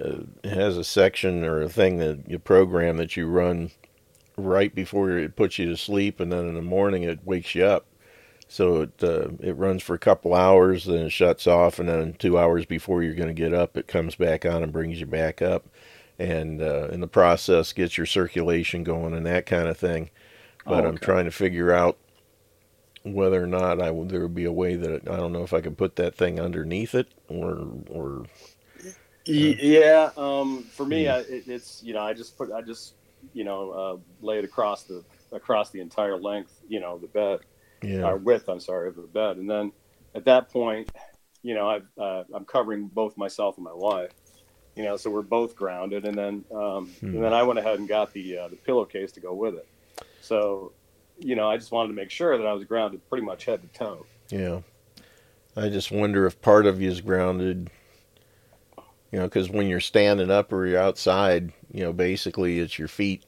uh, has a section or a thing that you program that you run right before it puts you to sleep, and then in the morning it wakes you up. So it uh, it runs for a couple hours, then it shuts off, and then two hours before you're going to get up, it comes back on and brings you back up, and uh, in the process gets your circulation going and that kind of thing. But Oh, I'm trying to figure out whether or not I there would be a way that I don't know if I could put that thing underneath it or or Yeah, um, for me, I, it, it's you know, I just put, I just you know, uh, lay it across the across the entire length, you know, the bed, yeah or width, I'm sorry, of the bed, and then at that point, you know, I've, uh, I'm covering both myself and my wife, you know, so we're both grounded, and then um, Hmm. and then I went ahead and got the uh, the pillowcase to go with it, so you know, I just wanted to make sure that I was grounded pretty much head to toe. yeah. I just wonder if part of you is grounded. You know, because when you're standing up or you're outside, you know, basically it's your feet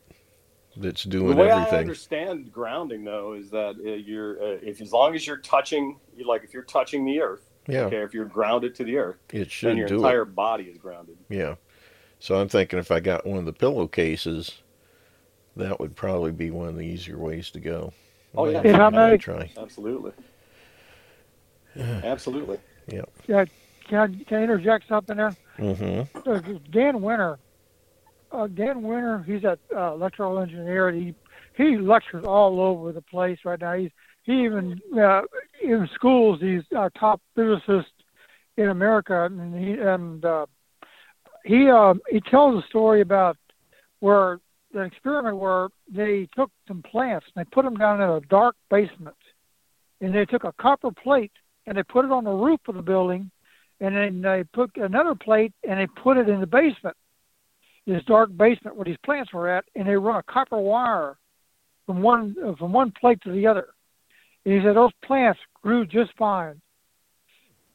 that's The doing way I everything. understand grounding, though, is that uh, you're uh, if as long as you're touching, you like if you're touching the earth, Yeah, okay, if you're grounded to the earth, it should then should your do entire it. body is grounded. Yeah. So I'm thinking if I got one of the pillowcases, that would probably be one of the easier ways to go. Oh, yeah. Maybe If I I'll may- try. Absolutely, absolutely. Yeah, can I, can I interject something there? Mm-hmm. Uh, Dan Winter, uh, Dan Winter, he's an uh, electrical engineer. And he he lectures all over the place right now. He's he even uh, in schools. He's a top physicist in America, and he and uh, he uh, he tells a story about where the experiment where they took some plants and they put them down in a dark basement, and they took a copper plate and they put it on the roof of the building and then they put another plate and they put it in the basement, this dark basement where these plants were at, and they run a copper wire from one uh, from one plate to the other. And he said those plants grew just fine.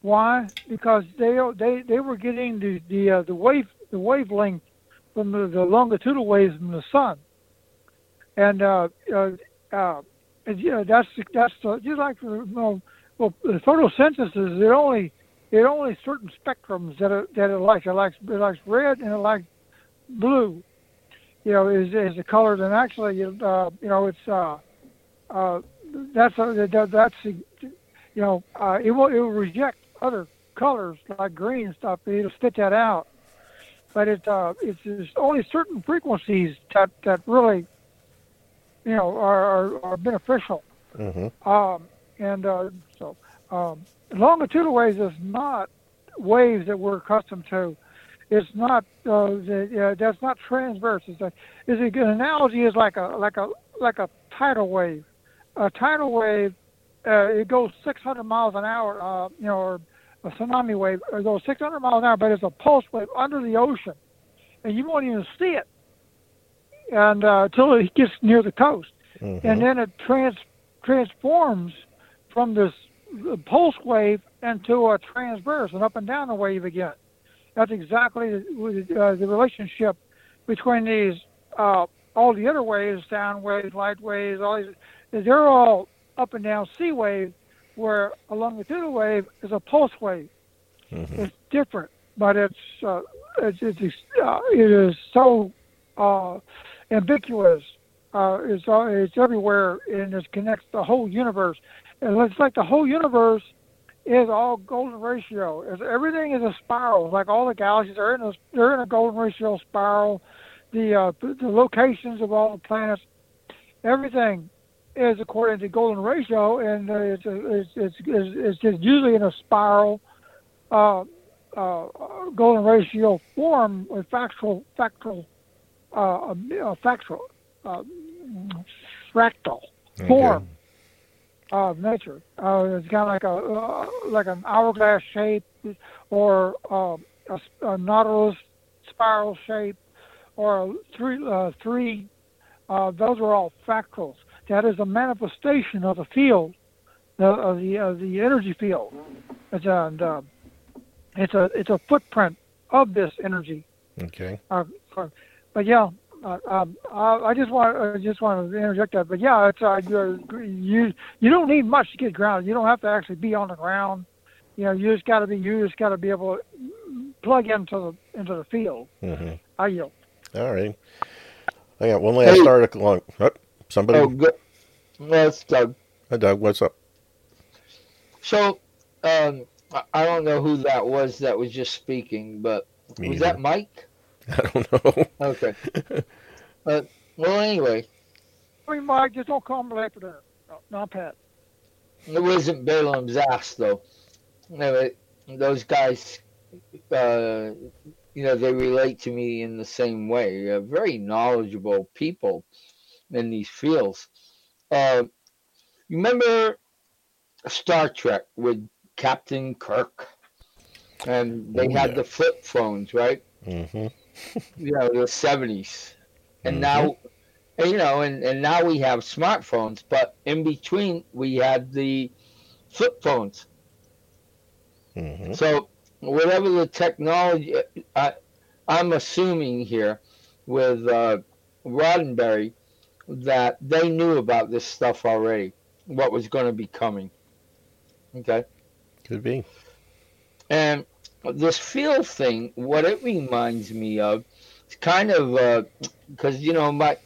Why? Because they they they were getting the the uh, the wave the wavelength from the, the longitudinal waves from the sun, and uh, uh, uh, and, that's that's uh, just like you know, well the photosynthesis it only it only certain spectrums that it, that it likes. It likes it likes red and it likes blue. You know, is is the colors and actually uh, you know it's uh, uh, that's uh, that, that's you know uh, it will it will reject other colors like green and stuff. It'll spit that out. But it uh, it's, it's only certain frequencies that that really you know are are, are beneficial. Mm-hmm. Um, and uh, so um, longitudinal waves is not waves that we're accustomed to. It's not uh, the, uh, that's not transverse. It's a, is a good analogy is like a like a like a tidal wave. A tidal wave uh, it goes 600 miles an hour. Uh, you know, or a tsunami wave it goes 600 miles an hour, but it's a pulse wave under the ocean, and you won't even see it, and uh, until it gets near the coast Mm-hmm. and then it trans transforms from this pulse wave into a transverse and up and down the wave again. That's exactly the, uh, the relationship between these uh, all the other waves, sound waves, light waves, all these. They're all up and down C wave, where along the theta wave is a pulse wave. Mm-hmm. It's different, but it's uh, it's, it's uh, it is so uh, ambiguous. Uh, it's uh, it's everywhere and it connects the whole universe. And it's like the whole universe is all golden ratio. It's, everything is a spiral. Like all the galaxies are in a they're in a golden ratio spiral. The uh, the locations of all the planets, everything is according to golden ratio, and uh, it's, it's, it's it's it's usually in a spiral. Uh, uh, golden ratio form with factual factual uh, factual uh, fractal okay. Of nature. Uh, it's kind of like a uh, like an hourglass shape, or uh, a, a nautilus spiral shape, or three uh, three. Uh, those are all fractals. That is a manifestation of the field, the, of the of the energy field. It's a, and, uh, it's a it's a footprint of this energy. Okay. Uh, but yeah, uh, um, I just want I just want to interject that. But yeah, it's uh, you you don't need much to get grounded. You don't have to actually be on the ground. You know, you just got to be you just got to be able to plug into the into the field. Mm-hmm. I yield. All right. I got one last hey. article on. Oh, somebody. Oh, good. That's Doug. Hi, Doug. What's up? So, um, I don't know who that was that was just speaking, but Me was either. that Mike? I don't know. Okay. but well, anyway. I mean, Mike, just don't call me after that. No, not Pat. It wasn't Balaam's ass though. Anyway, those guys, uh, you know, they relate to me in the same way. Uh, very knowledgeable people in these fields. Uh, you remember Star Trek with Captain Kirk, and they oh, had yeah. the flip phones, right? Mm-hmm. You know, the seventies, and mm-hmm. now, you know, and and now we have smartphones, but in between we had the flip phones. Mm-hmm. So whatever the technology, I, I'm assuming here with uh, Roddenberry that they knew about this stuff already, what was going to be coming. Okay. Could be. And this field thing, what it reminds me of, it's kind of because uh, you know my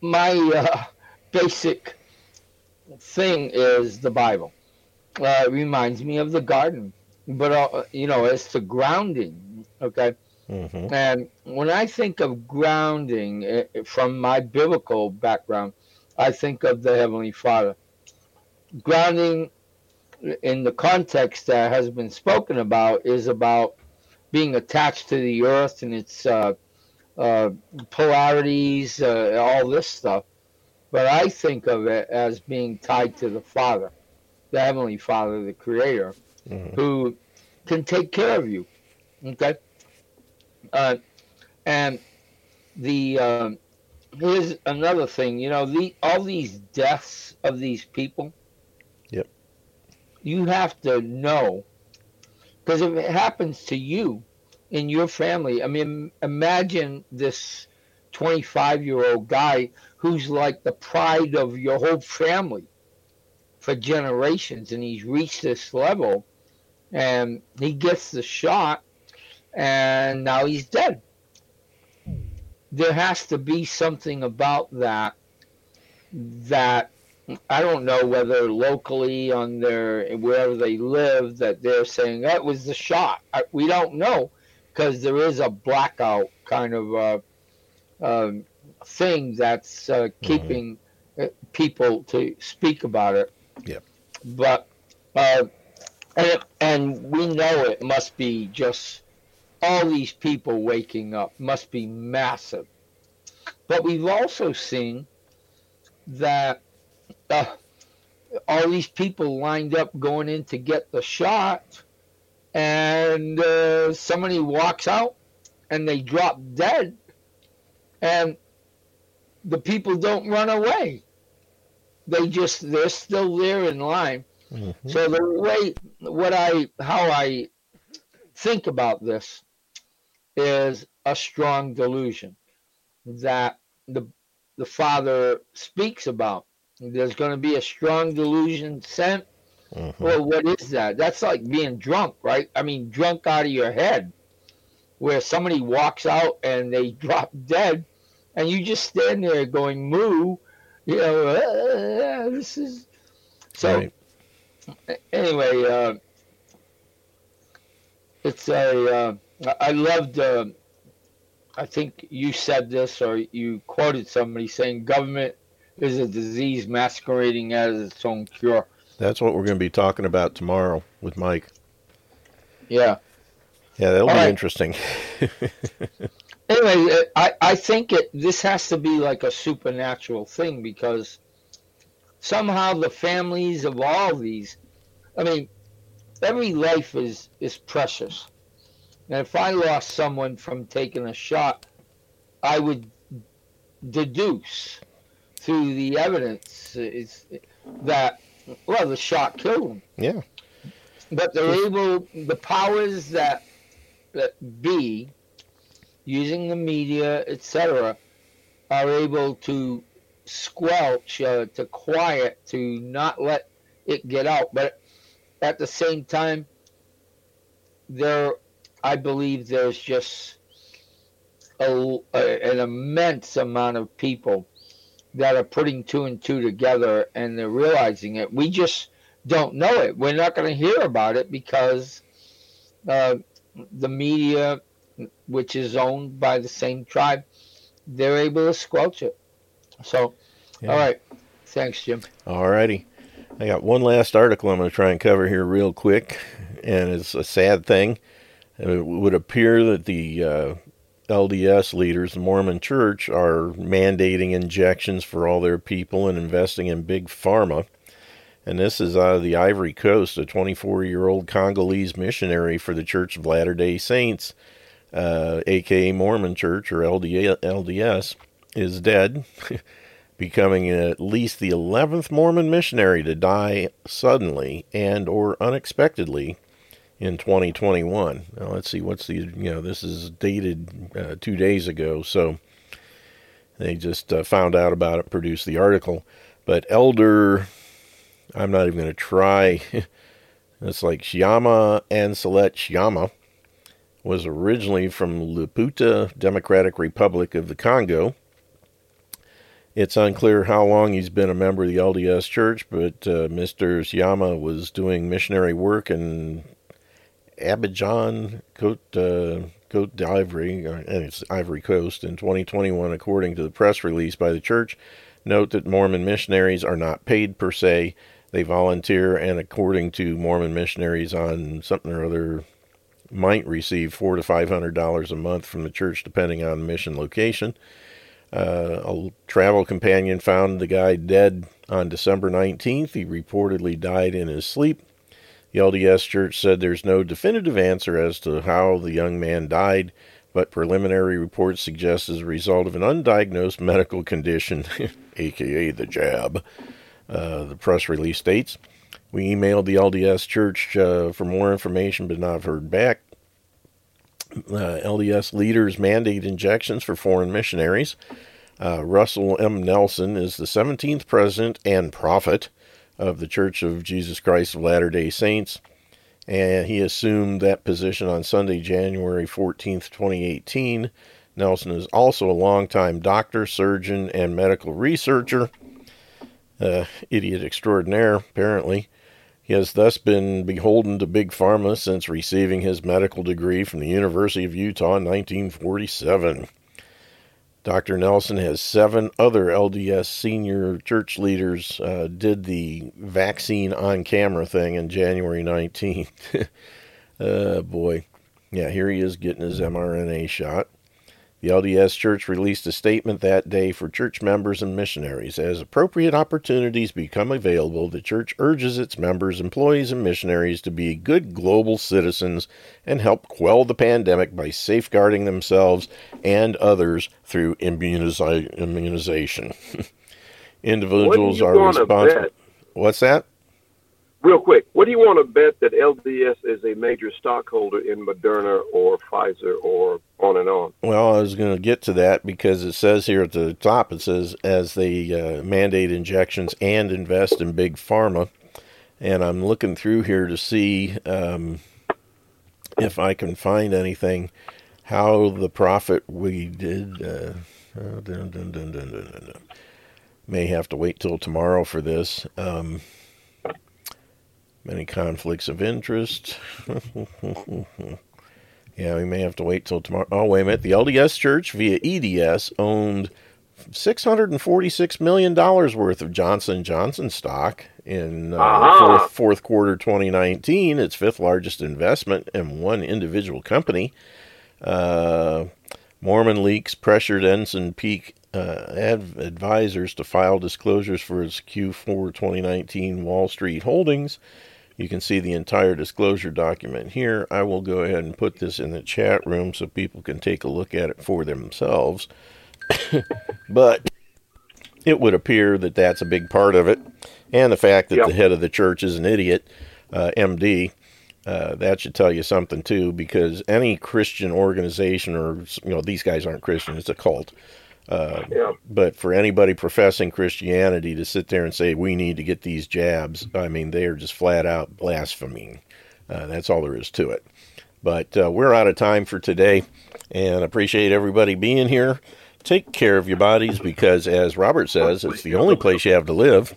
my uh, basic thing is the Bible. Uh, it reminds me of the garden, but uh, you know, it's the grounding. Okay. Mm-hmm. And when I think of grounding eh, from my biblical background, I think of the Heavenly Father. Grounding in the context that has been spoken about is about being attached to the earth and its uh, uh, polarities, uh, all this stuff. But I think of it as being tied to the Father, the Heavenly Father, the Creator, mm-hmm. who can take care of you. Okay? Uh, and the um, here's another thing. You know, the all these deaths of these people you have to know because if it happens to you in your family, I mean, imagine this 25 year old guy who's like the pride of your whole family for generations, and he's reached this level, and he gets the shot, and now he's dead. There has to be something about that that I don't know whether locally on their wherever they live that they're saying that was the shot. I, we don't know because there is a blackout kind of uh, um, thing that's uh, mm-hmm. keeping mm-hmm. people to speak about it. Yeah. But uh, and and we know it must be just all these people waking up must be massive. But we've also seen that uh, all these people lined up going in to get the shot, and uh, somebody walks out and they drop dead, and the people don't run away. they just they're still there in line. Mm-hmm. So the way what I how I think about this is a strong delusion that the the father speaks about. There's going to be a strong delusion sent. Mm-hmm. Well, what is that? That's like being drunk, right? I mean, drunk out of your head, where somebody walks out and they drop dead, and you just stand there going moo, you know. Uh, this is so. Right. Anyway, uh, it's a. Uh, I loved. Uh, I think you said this or you quoted somebody saying government is a disease masquerading as its own cure. That's what we're going to be talking about tomorrow with Mike. Yeah. Yeah, that'll All be right. interesting. anyway, I, I think it this has to be like a supernatural thing because somehow the families of all these, I mean, every life is, is precious. And if I lost someone from taking a shot, I would deduce through the evidence is that well the shot killed him. Yeah. But they're able the powers that that be using the media, etc., are able to squelch, uh, to quiet, to not let it get out. But at the same time, they're I believe there's just a, a, an immense amount of people that are putting two and two together and they're realizing it. We just don't know it. We're not going to hear about it because uh, the media, which is owned by the same tribe, they're able to squelch it. So, yeah. all right. Thanks, Jim. All righty. I got one last article I'm going to try and cover here real quick, and it's a sad thing. It would appear that the uh, LDS leaders, the Mormon Church, are mandating injections for all their people and investing in big pharma. And this is out of the Ivory Coast. A 24 year old Congolese missionary for the Church of Latter day Saints, uh, aka Mormon Church or LDS, is dead, becoming at least the 11th Mormon missionary to die suddenly and or unexpectedly in 2021. Now let's see what's the you know this is dated uh, two days ago, so they just uh, found out about it, produced the article. But Elder, I'm not even going to try. it's like Shyama Anselet Shyama was originally from Luputa Democratic Republic of the Congo. It's unclear how long he's been a member of the LDS Church, but uh, Mr. Shyama was doing missionary work in Abidjan, Cote, uh, Cote d'Ivory, uh, and it's Ivory Coast in 2021, according to the press release by the church. Note that Mormon missionaries are not paid per se; they volunteer, and according to Mormon missionaries on something or other, might receive four to five hundred dollars a month from the church, depending on mission location. Uh, a travel companion found the guy dead on December 19th. He reportedly died in his sleep. The LDS Church said there's no definitive answer as to how the young man died, but preliminary reports suggest as a result of an undiagnosed medical condition, aka the jab. Uh, the press release states We emailed the LDS Church uh, for more information, but not heard back. Uh, LDS leaders mandate injections for foreign missionaries. Uh, Russell M. Nelson is the 17th president and prophet of the Church of Jesus Christ of Latter day Saints. And he assumed that position on Sunday, January 14th, 2018. Nelson is also a longtime doctor, surgeon, and medical researcher. Uh, idiot extraordinaire, apparently. He has thus been beholden to Big Pharma since receiving his medical degree from the University of Utah in 1947. Dr. Nelson has seven other LDS senior church leaders uh, did the vaccine on camera thing in January 19th. uh, boy. Yeah, here he is getting his mRNA shot. The LDS Church released a statement that day for church members and missionaries. As appropriate opportunities become available, the church urges its members, employees, and missionaries to be good global citizens and help quell the pandemic by safeguarding themselves and others through immunization. individuals are responsible. What's that? Real quick, what do you want to bet that LDS is a major stockholder in Moderna or Pfizer or on and on? Well, I was going to get to that because it says here at the top, it says as they uh, mandate injections and invest in big pharma. And I'm looking through here to see um, if I can find anything how the profit we did. Uh, uh dun, dun, dun, May have to wait till tomorrow for this. Um, Many conflicts of interest. yeah, we may have to wait till tomorrow. Oh, wait a minute. The LDS Church via EDS owned $646 million worth of Johnson Johnson stock in uh, uh-huh. fourth, fourth quarter 2019, its fifth largest investment in one individual company. Uh, Mormon leaks pressured Ensign Peak uh, ad- advisors to file disclosures for its Q4 2019 Wall Street holdings. You can see the entire disclosure document here. I will go ahead and put this in the chat room so people can take a look at it for themselves. but it would appear that that's a big part of it. And the fact that yep. the head of the church is an idiot, uh, MD, uh, that should tell you something too, because any Christian organization, or, you know, these guys aren't Christian, it's a cult. Uh, yeah. But for anybody professing Christianity to sit there and say we need to get these jabs, I mean they are just flat out blaspheming. Uh, that's all there is to it. But uh, we're out of time for today, and appreciate everybody being here. Take care of your bodies because, as Robert says, it's the only place you have to live.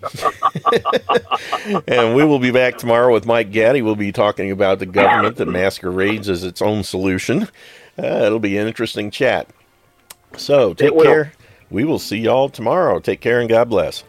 and we will be back tomorrow with Mike Gaddy. We'll be talking about the government that masquerades as its own solution. Uh, it'll be an interesting chat. So take care. We will see y'all tomorrow. Take care and God bless.